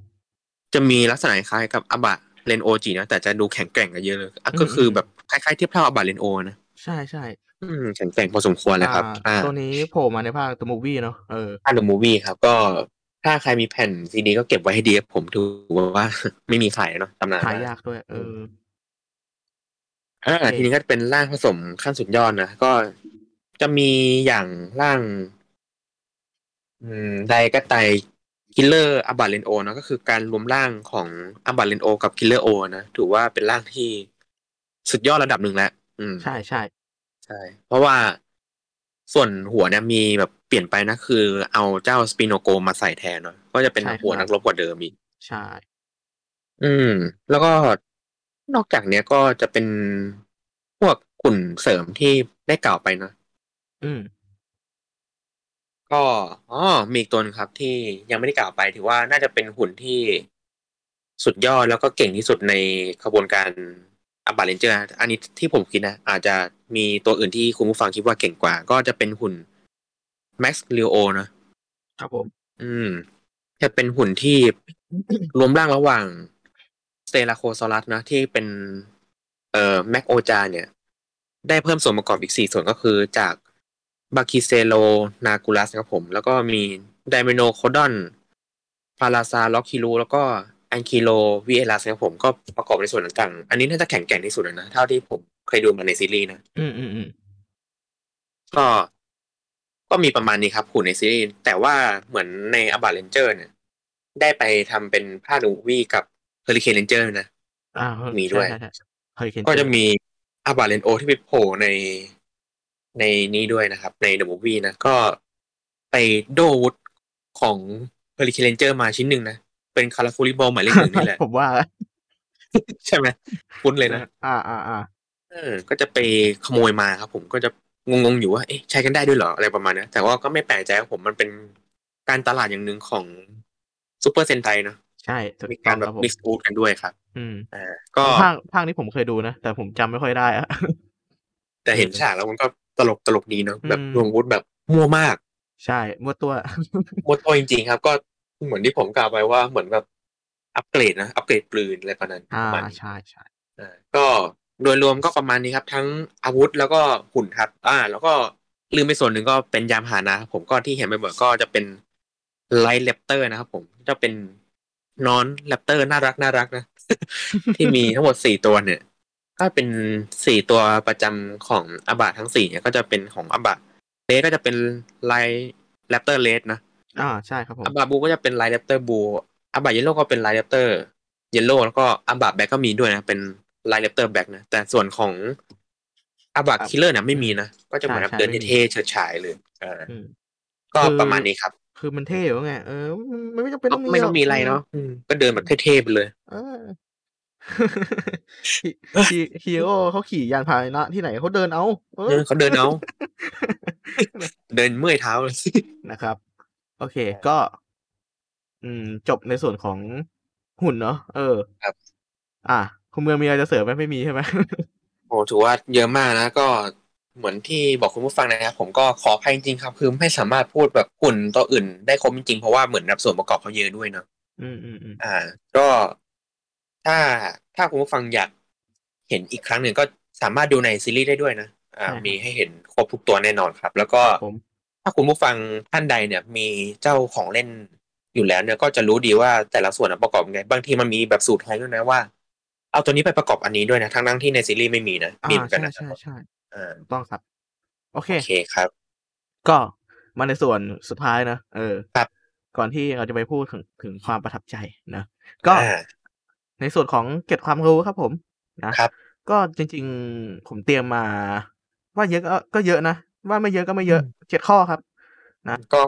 จะมีลักษณะคล้ายกับอาบะเลนโอจีนะแต่จะดูแข็งแกร่งกันเยอะเลยอะอืมก็คืออมแบบคล้ายๆเทียบเท่าอาบะเลนโอนะใช่ใช่อืมแข็งแกร่งพอสมควรเลยครับอ่าอ่าตัวนี้โผล่มาในภาคตัว movie เนาะเออภาค the movie ครับ ก็ ถ้าใครมีแผ่นซีดีก็เก็บไว้ให้ดีครับผมถือว่าไม่มีขายเนาะตำนานหายมากยากด้วย เอออ่าโอเคทีนี้ก็เป็นร่างผสมขั้นสุดยอดนะก็จะมีอย่างร่าง อืมไดก็ไตคิลเลอร์อับบาเลนโอนะก็คือการรวมร่างของอับบาเลนโอ กับคิลเลอร์โอนะถือว่าเป็นร่างที่สุดยอดระดับหนึ่งแล้วอืมใช่ใช่ใช่ เพราะว่า ส่วนหัวเนี่ยมีแบบเปลี่ยนไปนะคือ เอาเจ้าสปิโนโกมาใส่แทนเนาะก็จะเป็นหัวนักรบกว่าเดิมอีกใช่ อืม แล้วก็นอกจากเนี้ยก็จะเป็นพวกขุนเสริมที่ได้กล่าวไปเนาะอืม ก็อ๋อมีอีกตัวหนึงครับ ที่ยังไม่ได้กล่าวไป ถือว่าน่าจะเป็นหุ่นที่สุดยอดแล้วก็เก่งที่สุดในขบวนการ อับบาเลนเจอร์อันนี้ที่ผมคิดนะ อาจจะมีตัวอื่นที่คุณผู้ฟังคิดว่าเก่งกว่า ก็จะเป็นหุ่นแม็กซ์ลิโอนะครับผม อืม จะเป็นหุ่นที่รวมร่างระหว่างสเตลาโคซอรัสนะ ที่เป็น เอ่อแมกโอจาเนี่ย ได้เพิ่มส่วนประกอบอีกสี่ส่วนก็คือจากบาคิเซโลนากูลัสครับผม แล้วก็มีไดเมโนโคดอนพาราซาล็อกคิลูแล้วก็แอนคิโลวีเอลัสครับผมก็ประกอบในส่วนต่างๆ อันนี้น่าจะแข็งแกร่งที่สุดเลยนะ เท่าที่ผมเคยดูมาในซีรีส์นะ อืมอืมอืมก็ ก็มีประมาณนี้ครับหุ่นในซีรีส์ แต่ว่าเหมือนในอบาเลนเจอร์เนี่ย ได้ไปทำเป็นภาคนูวี่กับเฮอริเคนเรนเจอร์นะอ่ามีด้วยใช่ใช่ใช่เฮ้ยเคนก็จะมีอาบาเลนโอที่ไปโผล่ในในนี้ด้วยนะครับ ในเดอะมูฟวี่นะ ก็ไปโดวุฒของเฮอริเคนเรนเจอร์มาชิ้นหนึ่งนะ เป็นคาราฟูริบอลหมายเลขหนึ่งนี่แหละ ผมว่า ใช่ไหมคุ้นเลยนะ อ่าอ่าอ่าเออ ก็จะไปขโมยมาครับ ผมก็จะงงๆอยู่ว่า เอ๊ะ ใช้กันได้ด้วยเหรออะไรประมาณนี้แต่ว่าก็ไม่แปลกใจครับผมมันเป็นการตลาดอย่างหนึ่งของซูเปอร์เซนไตนะใช่ถูกมีต้กาอรงแบครับบผมมิกซ์ฟูดกันด้วยครับ อืมอ่าก็ภาคภาคนี้ผมเคยดูนะ แต่ผมจำไม่ค่อยได้อะแต่เห็นฉากแล้วมันก็ตลกตลกดีเนาะแบบอืมรวมอาวุธแบบมั่วมาก ใช่มั่วตัวมั่วตัวจริงๆครับ ก็ เหมือนที่ผมกล่าวไปว่าเหมือนแบบอัปเกรดนะอัปเกรดปืนอะไรประมาณอ่าประมาณนี้ใช่ใช่อ่าก็โดยรวมก็ประมาณนี้ครับ ทั้งอาวุธแล้วก็หุ่นครับ อ่า แล้วก็ลืมไปส่วนหนึ่งก็เป็นยานพาหนะครับผมก็ที่เห็นไปบ่อยๆก็จะเป็นไลท์แรปเตอร์นะครับผมจะเป็นนอนแรปเตอร์น่ารักน่ารักนะ ที่มีทั้งหมดสี่ตัวเนี่ย ก็เป็นสี่ตัวประจำของอาบะทั้งสี่เนี่ย ก็จะเป็นของอาบะเลสก็จะเป็นไลท์แรปเตอร์เลสนะ อ่าใช่ครับผมอาบาบูก็จะเป็นไลท์แรปเตอร์บูอาบาเยลโล่ก็เป็นไลท์แรปเตอร์เยลโล่แล้วก็อาบาแบล็กก็มีด้วยนะ เป็นไลท์แรปเตอร์แบล็กนะ แต่ส่วนของอาบาคิลเลอร์เนี่ยไม่มีนะ ก็จะเหมือนแบบเดินเท่ๆเฉิดฉายเลยอ่าอืมก็คือประมาณนี้ครับ คือมันเท่อยู่ไงเออมันไม่จำเป็นก็ต้องมีไม่ต้องหกมีอะไรเนาะอืมก็เดินแบบเท่ๆไปเลยเออฮีฮีโร่เขาขี่ยานพาหนะที่ไหนเขาเดินเอาเอเอออเขาเดินเอา เดินเมื่อยเท้าเลยนะครับ โอเค ก็ อืม จบในส่วนของหุ่นเนาะเออ ครับ อะคุณเมืองมีอะไรจะเสริมไหมไม่มีใช่ไหมโอ้ถือว่าเยอะมากนะ ก็เหมือนที่บอกคุณผู้ฟังนะครับผมก็ขออภัยจริงๆครับ คือไม่สามารถพูดแบบหุ่นตัวอื่น ได้ครบจริงๆเพราะว่าเหมือนแบบส่วนประกอบเขาเยอะด้วยเนาะอืมอืมอืมอ่า ก็ถ้าถ้าคุณผู้ฟังอยากเห็นอีกครั้งหนึ่งก็สามารถดูในซีรีส์ได้ด้วยนะ อ่า มีให้เห็นครบทุกตัวแน่นอนครับ แล้วก็ผม ถ้าคุณผู้ฟังท่านใดเนี่ยมีเจ้าของเล่นอยู่แล้วเนี่ยก็จะรู้ดีว่าแต่ละส่วนอะประกอบยังไง บางทีมันมีแบบสูตรไทยด้วยนะว่า เอาตัวนี้ไปประกอบอันนี้ด้วยนะทั้งทั้งๆที่ในซีรีส์ไม่มีนะอ่ามีเหมือนกันใช่นะใช่ใช่อ่าถูกต้องครับ โอเคโอเคครับ ก็มาในส่วนสุดท้ายนะเออครับ ก่อนที่เราจะไปพูดถึงถึงความประทับใจนะก็อ่าในส่วนของเก็บความรู้ครับผมนะครับ ก็จริง ๆ ผมเตรียมมา ว่าเยอะก็ก็เยอะนะ ว่าไม่เยอะก็ไม่เยอะอืมเจ็ดข้อครับก็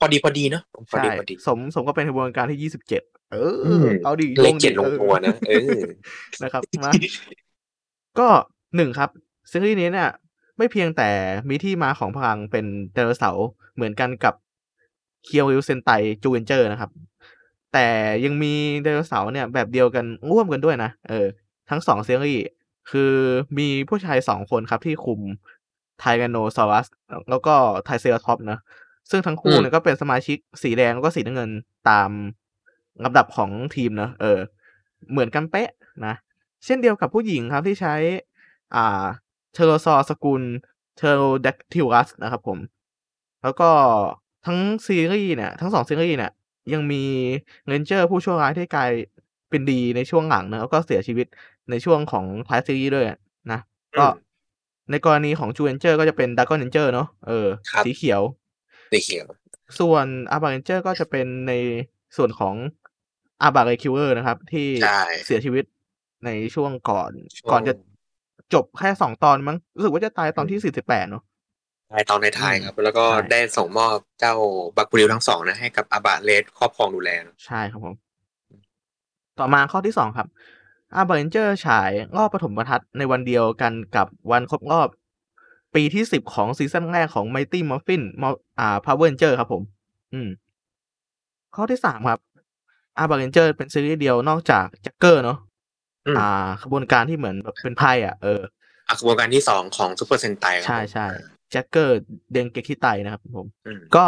พอดีพอดีเนาะพอใช่ดีพอดีสมสมก็เป็นกระบวนการที่ยี่สิบเจ็ดเอออมเอาดิเลขดิเจ็ดลงออตัวนะเออนะครับมาก็หนึ่งครับซีรีส์นี้เนี่ย ไม่เพียงแต่มีที่มาของพลังเป็นไดโนเสาร์เหมือนกันกับเคียวริวเซนไตจูเอนเจอร์นะครับ แต่ยังมีไดโนเสาร์เนี่ยแบบเดียวกันร่วมกันด้วยนะเออ ทั้งสองซีรีส์คือมีผู้ชายสองคนครับที่คุม ไทแรนโนซอรัส แล้วก็ไทรเซราทอปส์นะซึ่งทั้งคู่อืมเนี่ยก็เป็นสมาชิกสีแดงแล้วก็สีน้ำเงินตามลำดับของทีมเนอะเออ เหมือนกันเป๊ะนะ เช่นเดียวกับผู้หญิงครับที่ใช้ อ่าเทอโรซอร์สกุลเทอโรแดกทิลัสนะครับผม แล้วก็ทั้งซีรีส์เนี่ย ทั้งสองซีรีส์เนี่ย ยังมีเรนเจอร์ผู้ชั่วร้ายที่กลายเป็นดีในช่วงหลังนะแล้วก็เสียชีวิตในช่วงของท้ายซีรีส์ด้วยนะ ก็อืม ในกรณีของจูเอนเจอร์ก็จะเป็นดราก้อนเรนเจอร์เนาะเออครับสีเขียวสีเขียว ส่วนอาบาเรนเจอร์ก็จะเป็นในส่วนของอาบาเรคิลเลอร์นะครับ ที่ใช่เสียชีวิตในช่วงก่อนช่วงก่อนจะจบแค่สองตอนมั้งรู้สึกว่าจะตายตอนที่สี่สิบแปดเนาะท้ายตอนในท้ายครับ แล้วก็ใช่ได้ส่งมอบเจ้าบักบูริวทั้งสองนะให้กับอาบาเลสครอบครองดูแลนะใช่ครับผม ต่อมาข้อที่สองครับ อาบาเรนเจอร์ฉายรอบปฐมทัศน์ในวันเดียวกันกับวันครบรอบ ปีที่สิบของซีซั่นแรกของ Mighty Morphin อ่า Power Ranger ครับผม อืม ข้อที่สามครับอาบาเรนเจอร์เป็นซีรีส์เดียวนอกจากแจ็คเกอร์เนาะอืมอ่าขบวนการที่เหมือนแบบเป็นไพ่อะเอออะกระบวนการที่สองของซูเปอร์เซนไตครับใช่ผมใช่แจ็คเกอร์เดนเกคิไตนะครับผมอืมก็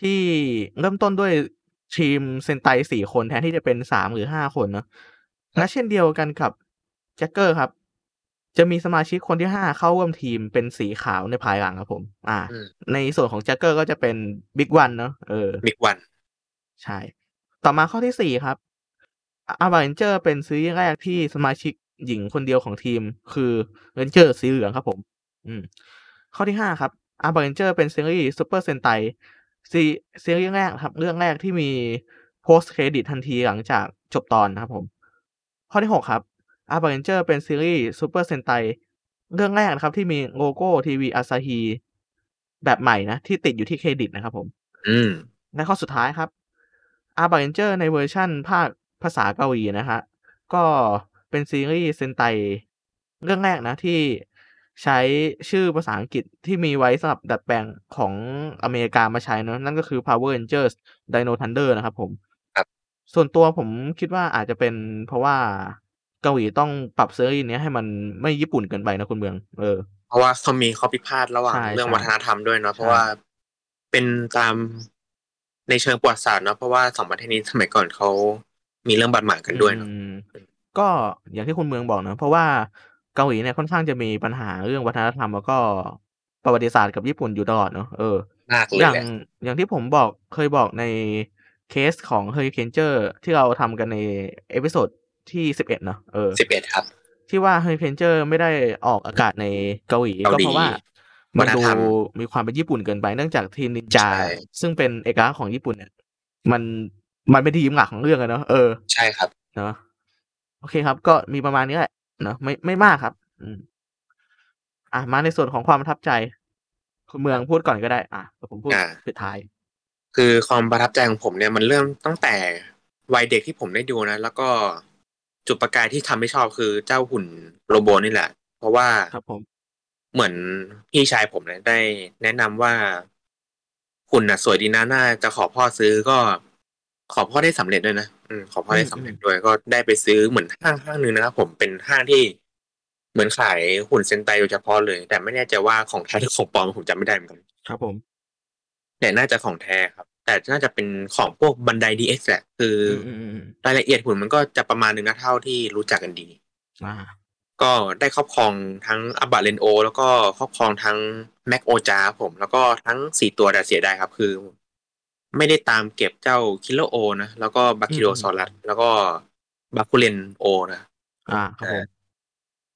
ที่เริ่มต้นด้วยทีมเซนไตสี่คนแทนที่จะเป็นสามหรือห้าคนเนาะ และเช่นเดียวกันกับแจ็คเกอร์ครับ จะมีสมาชิกคนที่ห้าเข้าร่วมทีมเป็นสีขาวในภายหลังครับผม อ่าอืมในส่วนของแจ็คเกอร์ก็จะเป็นบิ๊กวันเนาะเออบิ๊กวันใช่ ต่อมาข้อที่สี่ครับอาบาเรนเจอร์เป็นซีรีส์แรกที่สมาชิกหญิงคนเดียวของทีม คือเรนเจอร์สีเหลืองครับผม อืม ข้อที่ห้าครับอาบาเรนเจอร์เป็นซีรีส์ซูเปอร์เซนไตซีซีรีส์แรกครับ เรื่องแรกที่มีpost-credit ทันทีหลังจากจบตอนนะครับผม ข้อที่หกครับอาบาเรนเจอร์เป็นซีรีส์ซูเปอร์เซนไตเรื่องแรกนะครับ ที่มีโลโก้ทีวีอาซาฮีแบบใหม่นะ ที่ติดอยู่ที่เครดิตนะครับผม อืมและข้อสุดท้ายครับอาบาเรนเจอร์ในเวอร์ชั่นภาคภาษาเกาหลีนะฮะก็เป็นซีรีส์เซนไตเรื่องแรกนะที่ใช้ชื่อภาษาอังกฤษที่มีไว้สำหรับดัดแปลงของอเมริกามาใช้เนอะนั่นก็คือ Power Rangers Dino Thunder นะครับผมครับ ส่วนตัวผมคิดว่าอาจจะเป็นเพราะว่าเกาหลีต้องปรับซีรีส์เนี้ยให้มันไม่ญี่ปุ่นเกินไปนะคุณเมือง เออ เพราะว่าเขามีข้อพิพาทระหว่างใช่เรื่องใช่วัฒนธรรมด้วยเนาะใช่เพราะว่าเป็นตามในเชิงประวัติศาสตร์เนาะเพราะว่าสองประเทศนี้สมัยก่อนเขามีเรื่องบาดหมางกันด้วยเนาะอืมก็อย่างที่คุณเมืองบอกนะเพราะว่าเกาหลีเนี่ยค่อนข้างจะมีปัญหาเรื่องวัฒนธรรมแล้วก็ประวัติศาสตร์กับญี่ปุ่นอยู่ตลอดเนาะเออมากเลยอย่างแหละอย่างที่ผมบอกเคยบอกใน เคสของ Hurricane ที่เราทำกันใน episode ที่สิบเอ็ดเนาะเออสิบเอ็ดครับ ที่ว่า Hurricane ไม่ได้ออกอากาศในเกาหลีเกาก็หลีเพราะว่ามันดูวัฒนธรรมมีความเป็นญี่ปุ่นเกินไปเนื่องจากทีมนินจาใช่ซึ่งเป็นเอกลักษณ์ของญี่ปุ่นเนี่ยมันมันเป็นทีมหลักของเรื่องอะเนาะเออใช่ครับเนาะโอเคครับ ก็มีประมาณนี้แหละเนาะไม่ไม่มากครับ อืมอะมาในส่วนของความประทับใจ คุณเมืองพูดก่อนก็ได้ อะเดี๋ยวผมพูดอ่าปิดท้าย คือความประทับใจของผมเนี่ยมันเริ่มตั้งแต่วัยเด็กที่ผมได้ดูนะ แล้วก็จุดประกายที่ทำให้ชอบคือเจ้าหุ่นโรโบนี่แหละ เพราะว่าครับผมเหมือนพี่ชายผมเนี่ยได้ แนะนำว่าหุ่นน่ะ สวยดีนะน่าจะขอพ่อซื้อก็ขอพ่อได้สำเร็จด้วยนะอืมขอพ่อได้สำเร็จด้วย ก็ได้ไปซื้อเหมือนห้างห้างหนึ่งนะครับผมเป็นห้างที่เหมือนขายหุ่นเซนไตโดยเฉพาะเลย แต่ไม่แน่ใจว่าของแท้หรือของปลอมผมจำไม่ได้เหมือนกันครับผม แต่น่าจะของแท้ครับ แต่น่าจะเป็นของพวกบันไดดีเอ็กแหละคืออือมอืมอืมรายละเอียดหุ่นมันก็จะประมาณหนึ่งนะเท่าที่รู้จักกันดีอ่าก็ได้ครอบครองทั้งอับบาเลนโอ แล้วก็ครอบครองทั้งแม็กโอจาผม แล้วก็ทั้งสี่ตัวแต่เสียดายครับ คือ ไม่ได้ตามเก็บเจ้าคิโลโอนะแล้วก็บัคคิโดซอรัสแล้วก็บาคุเรนโอนะอ่าครับผม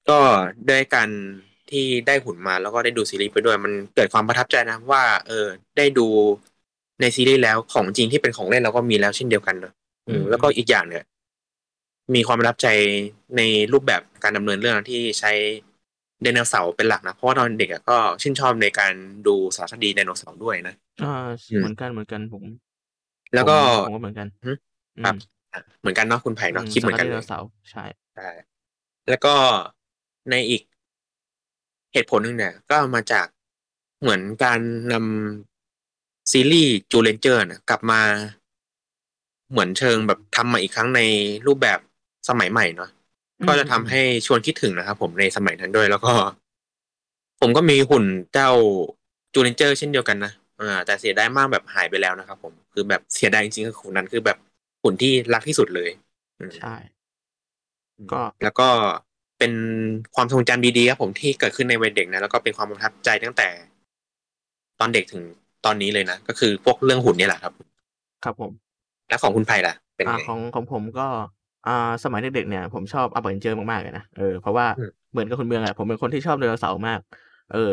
ก็ด้วยการ ที่ได้หุ่นมาแล้วก็ได้ดูซีรีส์ไปด้วย มันเกิดความประทับใจนะว่า เออ ได้ดูในซีรีส์แล้วของจริงที่เป็นของเล่นเราก็มีแล้วเช่นเดียวกันเนอะอืมแล้วก็อีกอย่างเนี่ย มีความประทับใจในรูปแบบการดำเนินเรื่องที่ใช้ไดโนเสาร์เป็นหลักนะเพราะว่าตอนเด็กอะก็ชื่นชอบในการดูสารคดีไดโนเสาร์ด้วยนะอ่าอืมเหมือนกันเหมือนกันผม แล้วก็ผมผมก็เหมือนกันหึอืมครับอะเหมือนกันเนาะคุณไผ่เนาะอืมคิดเหมือนกันสารคเลดีไดยโนเสาร์ใช่ใช่แล้วก็ในอีก เหตุผลหนึ่งเนี่ย ก็มาจากเหมือนการนำซีรีส์จูเลนเจอร์นะกลับมาเหมือนเชิงแบบทำมาอีกครั้งในรูปแบบสมัยใหม่เนาะอืมก็จะทำให้ชวนคิดถึงนะครับผมในสมัยนั้นด้วย แล้วก็ ผมก็มีหุ่นเจ้าจูเลนเจอร์เช่นเดียวกันนะอ่าแต่เสียดายมากแบบหายไปแล้วนะครับผมคือแบบเสียดายจริงๆคือหุ่นนั้นคือแบบหุ่นที่รักที่สุดเลยอืมใช่ก็แล้วก็ เป็นความทรงจำดีๆครับผมที่เกิดขึ้นในวัยเด็กนะแล้วก็เป็นความประทับใจตั้งแต่ ตอนเด็กถึงตอนนี้เลยนะก็คือพวกเรื่องหุ่นนี่แหละครับ ครับผม แล้วของคุณไผ่ล่ะ เป็นอ่าไงของของผมก็อ่าสมัยเด็กๆเนี่ย ผมชอบอัปเปอร์เจอร์มากๆเลยนะเออเพราะว่าอืมเหมือนกับคุณเมืองอะผมเป็นคนที่ชอบไดโนเสาร์มาก เออ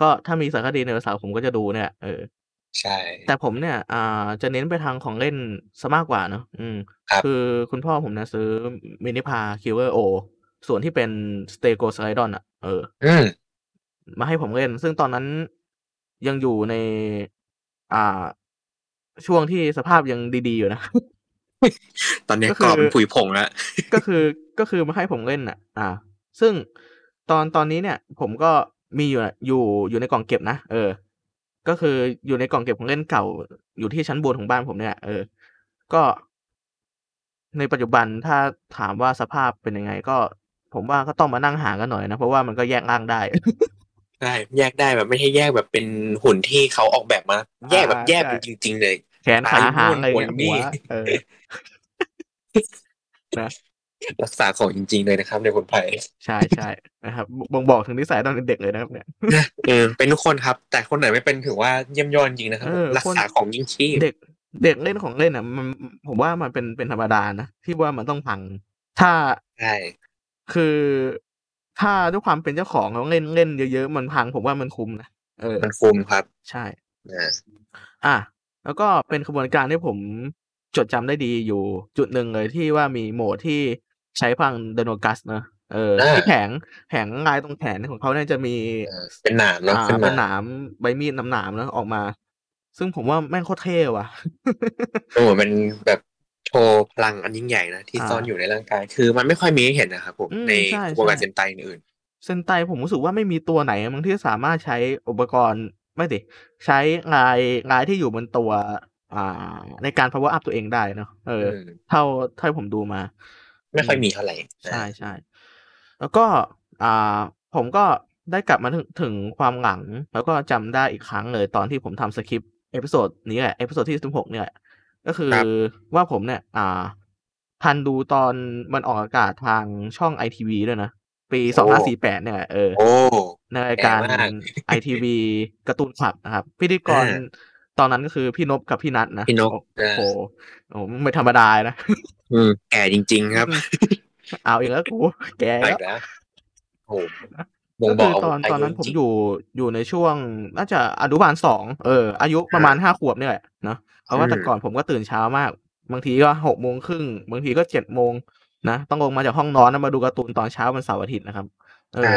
ก็ถ้ามีสารคดีไดโนเสาร์ผมก็จะดูเนี่ยเออใช่ แต่ผมเนี่ยอ่าจะเน้นไปทางของเล่นซะมากกว่าเนอะอืมครับคือคุณพ่อผมเนี่ยซื้อมินิพาคิวเวอร์โอ ส่วนที่เป็นสเตโกสไลดอนอะ เอออืมมาให้ผมเล่น ซึ่งตอนนั้นยังอยู่ใน อ่า ช่วงที่สภาพยังดีๆอยู่นะ ตอนนี้ก็คือก็เป็นผุยผงแล้ว ก็คือก็คือมาให้ผมเล่นอะ อ่า ซึ่งตอนตอนนี้เนี่ย ผมก็มีอยู่น่ะอยู่อยู่ในกล่องเก็บนะ เออ ก็คืออยู่ในกล่องเก็บของเล่นเก่า อยู่ที่ชั้นบนของบ้านผมเนี่ย เออ ก็ในปัจจุบันถ้าถามว่าสภาพเป็นยังไงก็ ผมว่าก็ต้องมานั่งหากันหน่อยนะ เพราะว่ามันก็แยกร่างได้ใช่แยกได้แบบไม่ใช่แยกแบบเป็นหุ่นที่เขาออกแบบมา แยกแบบอ่าแยกใช่เป็นจริง ๆ เลย แขนขาหางอะไรหัวเนี่ยนี่หัวเออนะรักษาของจริง ๆ เลยนะครับ ในคนไผ่ใช่ใช่นะครับบ่งบอกถึงนิสัยตอนเด็กๆเลยนะครับเนี่ยเออเป็นทุกคนครับ แต่คนไหนไม่เป็นถือว่าเยี่ยมยอดจริงนะครับเออรักคนษาของยิ่งชีพเด็ก เด็กเล่นของเล่นอะ มันผมว่ามันเป็นเป็นธรรมดานะที่ว่ามันต้องพัง ถ้าใช่ คือถ้าด้วยความเป็นเจ้าของแล้วเล่นเล่นเยอะๆมันพังผมว่ามันคุ้มนะเออมันคุมครับ ใช่นะอะแล้วก็เป็นขบวนการที่ผมจดจำได้ดีอยู่จุดหนึ่งเลยที่ว่ามีโหมดที่ใช้พลังเดโนกัสเนอะเออที่แผงแผงลายตรงแขนของเขาเนี่ยจะมีเออเป็นหนามเนาะอ่าขึ้นเป็มานหนามใบมีดหนามๆแล้วออกมา ซึ่งผมว่าแม่งโคตรเท่ว่ะโอ้โหมันแบบ โชว์พลังอันยิ่งใหญ่นะที่อ่าซ่อนอยู่ในร่างกาย คือมันไม่ค่อยมีให้เห็นนะครับผมอืมในใช่กระบวนการใช่เซนไตอื่นเซนไตผมรู้สึกว่าไม่มีตัวไหนมั้งที่สามารถใช้อุปกรณ์ไม่ดิใช้ลายลายที่อยู่บนตัว อ่า ในการ power up ตัวเองได้เนาะเอออืมเท่าเท่าที่ผมดูมา ไม่ค่อยมีเท่าไหร่ใช่ใช่แล้วก็ อ่า ผมก็ได้กลับมาถึงถึงความหลัง แล้วก็จำได้อีกครั้งเลย ตอนที่ผมทำสคริปต์ episode นี้แหละ episode ที่16เนี่ยแหละ ก็คือครับว่าผมเนี่ย อ่า ทันดูตอนมันออกอากาศทางช่องไอทีวีด้วยนะ ปีโอ้2548เนี่ยแหละเออโอ้ในรายการแก่มากไอทีวีการ์ตูนคลับนะครับ พิธีกรอ่าตอนนั้นก็คือพี่นพกับพี่นัทนะ พี่นพโอ้โหอ่าโอ้โหไม่ธรรมดานะอืมแก่จริง ๆ ครับ เอาอีกแล้วกูแกไปแล้วอีกแล้วโอ้โห บ่ก็งบคืออกตอนอาตอนยุนั้นจผมริงอยู่อยู่ในช่วงน่าจะอนุบาลสองเอออายุประมาณห้าขวบเนี่ยแหละเนาะเพราะว่าอืมแต่ก่อนผมก็ตื่นเช้ามาก บางทีก็หกโมงครึ่งบางทีก็เจ็ดโมงนะต้องลงมาจากห้องนอนแล้วมาดูการ์ตูนตอนเช้าวันเสาร์อาทิตย์นะครับเออใช่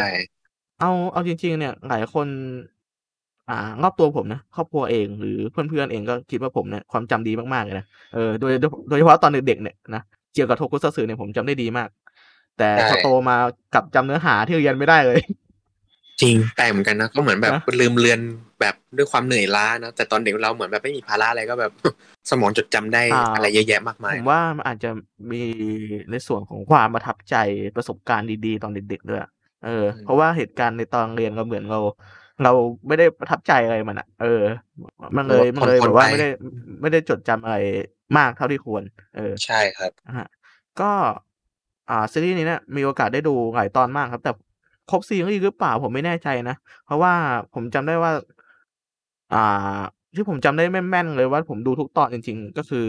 เอาเอาจริง ๆ เนี่ยหลายคน อ่ารอบตัวผมนะครอบครัวเองหรือเพื่อนๆเองก็คิดว่าผมเนี่ยความจำดีมากๆเลยนะเออโดยโดยโดยเฉพาะตอนเด็กๆเนี่ยนะเกี่ยวกับโทคุซัตสึเนี่ยผมจำได้ดีมาก แต่ใช่พอโตมากลับจำเนื้อหาที่เรียนไม่ได้เลย จริงแปลกเหมือนกันนะก็เหมือนแบบนะลืมเลือนแบบด้วยความเหนื่อยล้านะแต่ตอนเด็กเราเหมือนแบบไม่มีภาระอะไรก็แบบ สมองจดจำได้อ่าอะไรเยอะแยะมากมายผมว่ามันอาจจะมีในส่วนของความประทับใจประสบการณ์ดีๆ ตอนเด็กๆด้วยอะเอออืมเพราะว่าเหตุการณ์ในตอนเรียนเราเหมือนเรา เราไม่ได้ประทับใจอะไรมันอะ เออ มันเลยมันเลยแบบว่าไม่ได้ไม่ได้จดจำอะไรมากเท่าที่ควร เออใช่ครับนะฮะก็อ่าซีรีส์นี้เนี่ยมีโอกาสได้ดูหลายตอนมากครับ แต่ ครบซีรีส์หรือเปล่าผมไม่แน่ใจนะ เพราะว่าผมจำได้ว่า อ่า ที่ผมจำได้แม่นๆเลยว่าผมดูทุกตอนจริง ๆ ก็คือ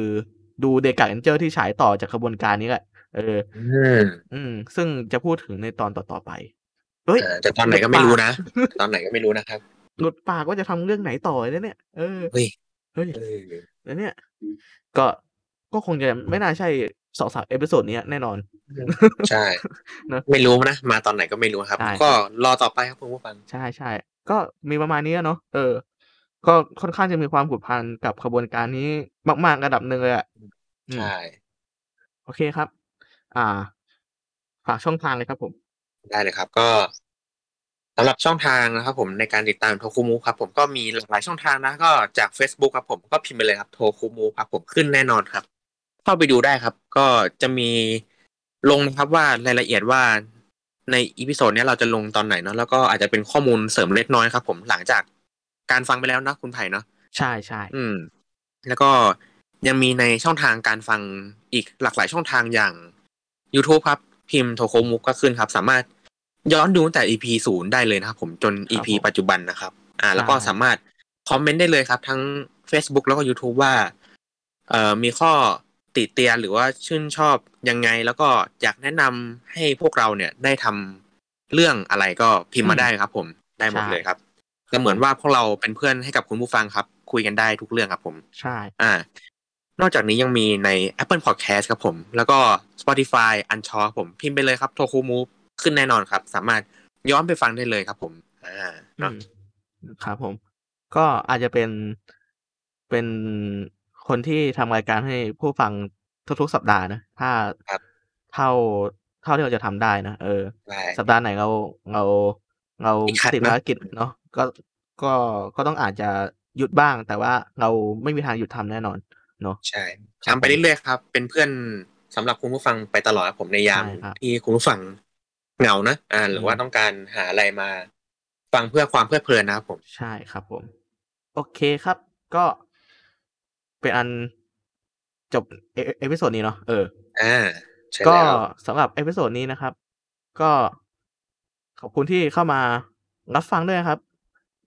ดูเดกาเรนเจอร์ที่ฉายต่อจากขบวนการนี้แหละเอออืมอืม ซึ่งจะพูดถึงในตอนต่อๆไปเฮ้ยอ่าแต่ตอนไหนก็ไม่รู้นะ ตอนไหนก็ไม่รู้นะครับ หลุดปากว่าจะทำเรื่องไหนต่อเลยเนี่ย เออ เฮ้ย เฮ้ยเออแล้วเนี่ย ก็ ก็คงจะไม่น่าใช่ สองสาม episode เนี้ยแน่นอน ใช่เนอะไม่รู้นะ มาตอนไหนก็ไม่รู้ครับใช่ก็รอต่อไปครับคุณผู้ฟัง ใช่ใช่ก็มีประมาณนี้อะเนาะเออ ก็ค่อนข้างจะมีความผูกพันกับขบวนการนี้มาก ๆ ระดับหนึ่งเลยอะอืมใช่ โอเคครับ อ่าฝากช่องทางเลยครับผม ได้เลยครับ ก็สำหรับช่องทางนะครับผมในการติดตามโทคุมูครับผมก็มีหลากหลายช่องทางนะ ก็จาก Facebook ครับผมก็พิมพ์ไปเลยครับโทคุมูครับผมขึ้นแน่นอนครับ เข้าไปดูได้ครับ ก็จะมีลงนะครับว่ารายละเอียดว่าใน episode เนี้ยเราจะลงตอนไหนเนาะแล้วก็อาจจะเป็นข้อมูลเสริมเล็กน้อยครับ ผมหลังจากการฟังไปแล้วนะคุณไผ่เนาะใช่ใช่อืม แล้วก็ยังมีในช่องทางการฟังอีกหลากหลายช่องทางอย่าง YouTube ครับ พิมพ์โทคุมูก็ขึ้นครับ สามารถย้อนดูตั้งแต่ EP ศูนย์ได้เลยนะครับผมจน EP ปัจจุบันนะครับ อ่า แล้วก็สามารถคอมเมนต์ได้เลยครับ ทั้ง Facebook แล้วก็ YouTube ว่า เอ่อมีข้อ ติเตียนหรือว่าชื่นชอบยังไง แล้วก็อยากแนะนำให้พวกเราเนี่ยได้ทำเรื่องอะไรก็พิมพ์มาได้ครับ ผมได้หมดเลยครับก็เหมือนว่าพวกเราเป็นเพื่อนให้กับคุณผู้ฟังครับ คุยกันได้ทุกเรื่องครับผมใช่อ่า นอกจากนี้ยังมีใน Apple Podcast ครับผม แล้วก็ Spotify อันชอครับผม พิมพ์ไปเลยครับโทคูมูขึ้นแน่นอนครับ สามารถย้อนไปฟังได้เลยครับ ผมอ่าอืเนาะมครับผม ก็อาจจะเป็นเป็น คนที่ทำรายการให้ผู้ฟังทุกๆสัปดาห์นะ ถ้าครับ เท่าเท่าที่เราจะทำได้นะเออ ได้ สัปดาห์ไหนเราเราเราติดขัดติดนะ ภารกิจเนาะก็ก็ก็ต้องอาจจะหยุดบ้าง แต่ว่าเราไม่มีทางหยุดทำแน่นอนเนาะใช่ครับทำไปเรื่อยๆครับ เป็นเพื่อนสำหรับคุณผู้ฟังไปตลอดครับผมในยามใช่ครับที่คุณผู้ฟังเหงานะอ่า หรือว่าอืม ต้องการหาอะไรมา ฟังเพื่อความเพลิดเพลินนะครับผม ใช่ครับผม โอเคครับ ก็ เป็นอันจบเอ episode นี้เนาะเอออ่าใช่ก็แล้วสำหรับ episode นี้นะครับ ก็ขอบคุณที่เข้ามารับฟังด้วยนะครับ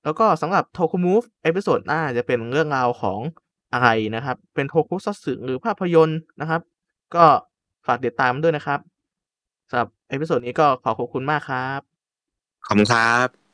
แล้วก็สำหรับโทคุมูฟ episode หน้าจะเป็นเรื่องราวของอะไรนะครับ เป็นโทคุซัตสึหรือภาพยนตร์นะครับ ก็ฝากติดตามด้วยนะครับสำหรับ episode นี้ก็ขอขอบคุณมากครับ ขอบคุณครับ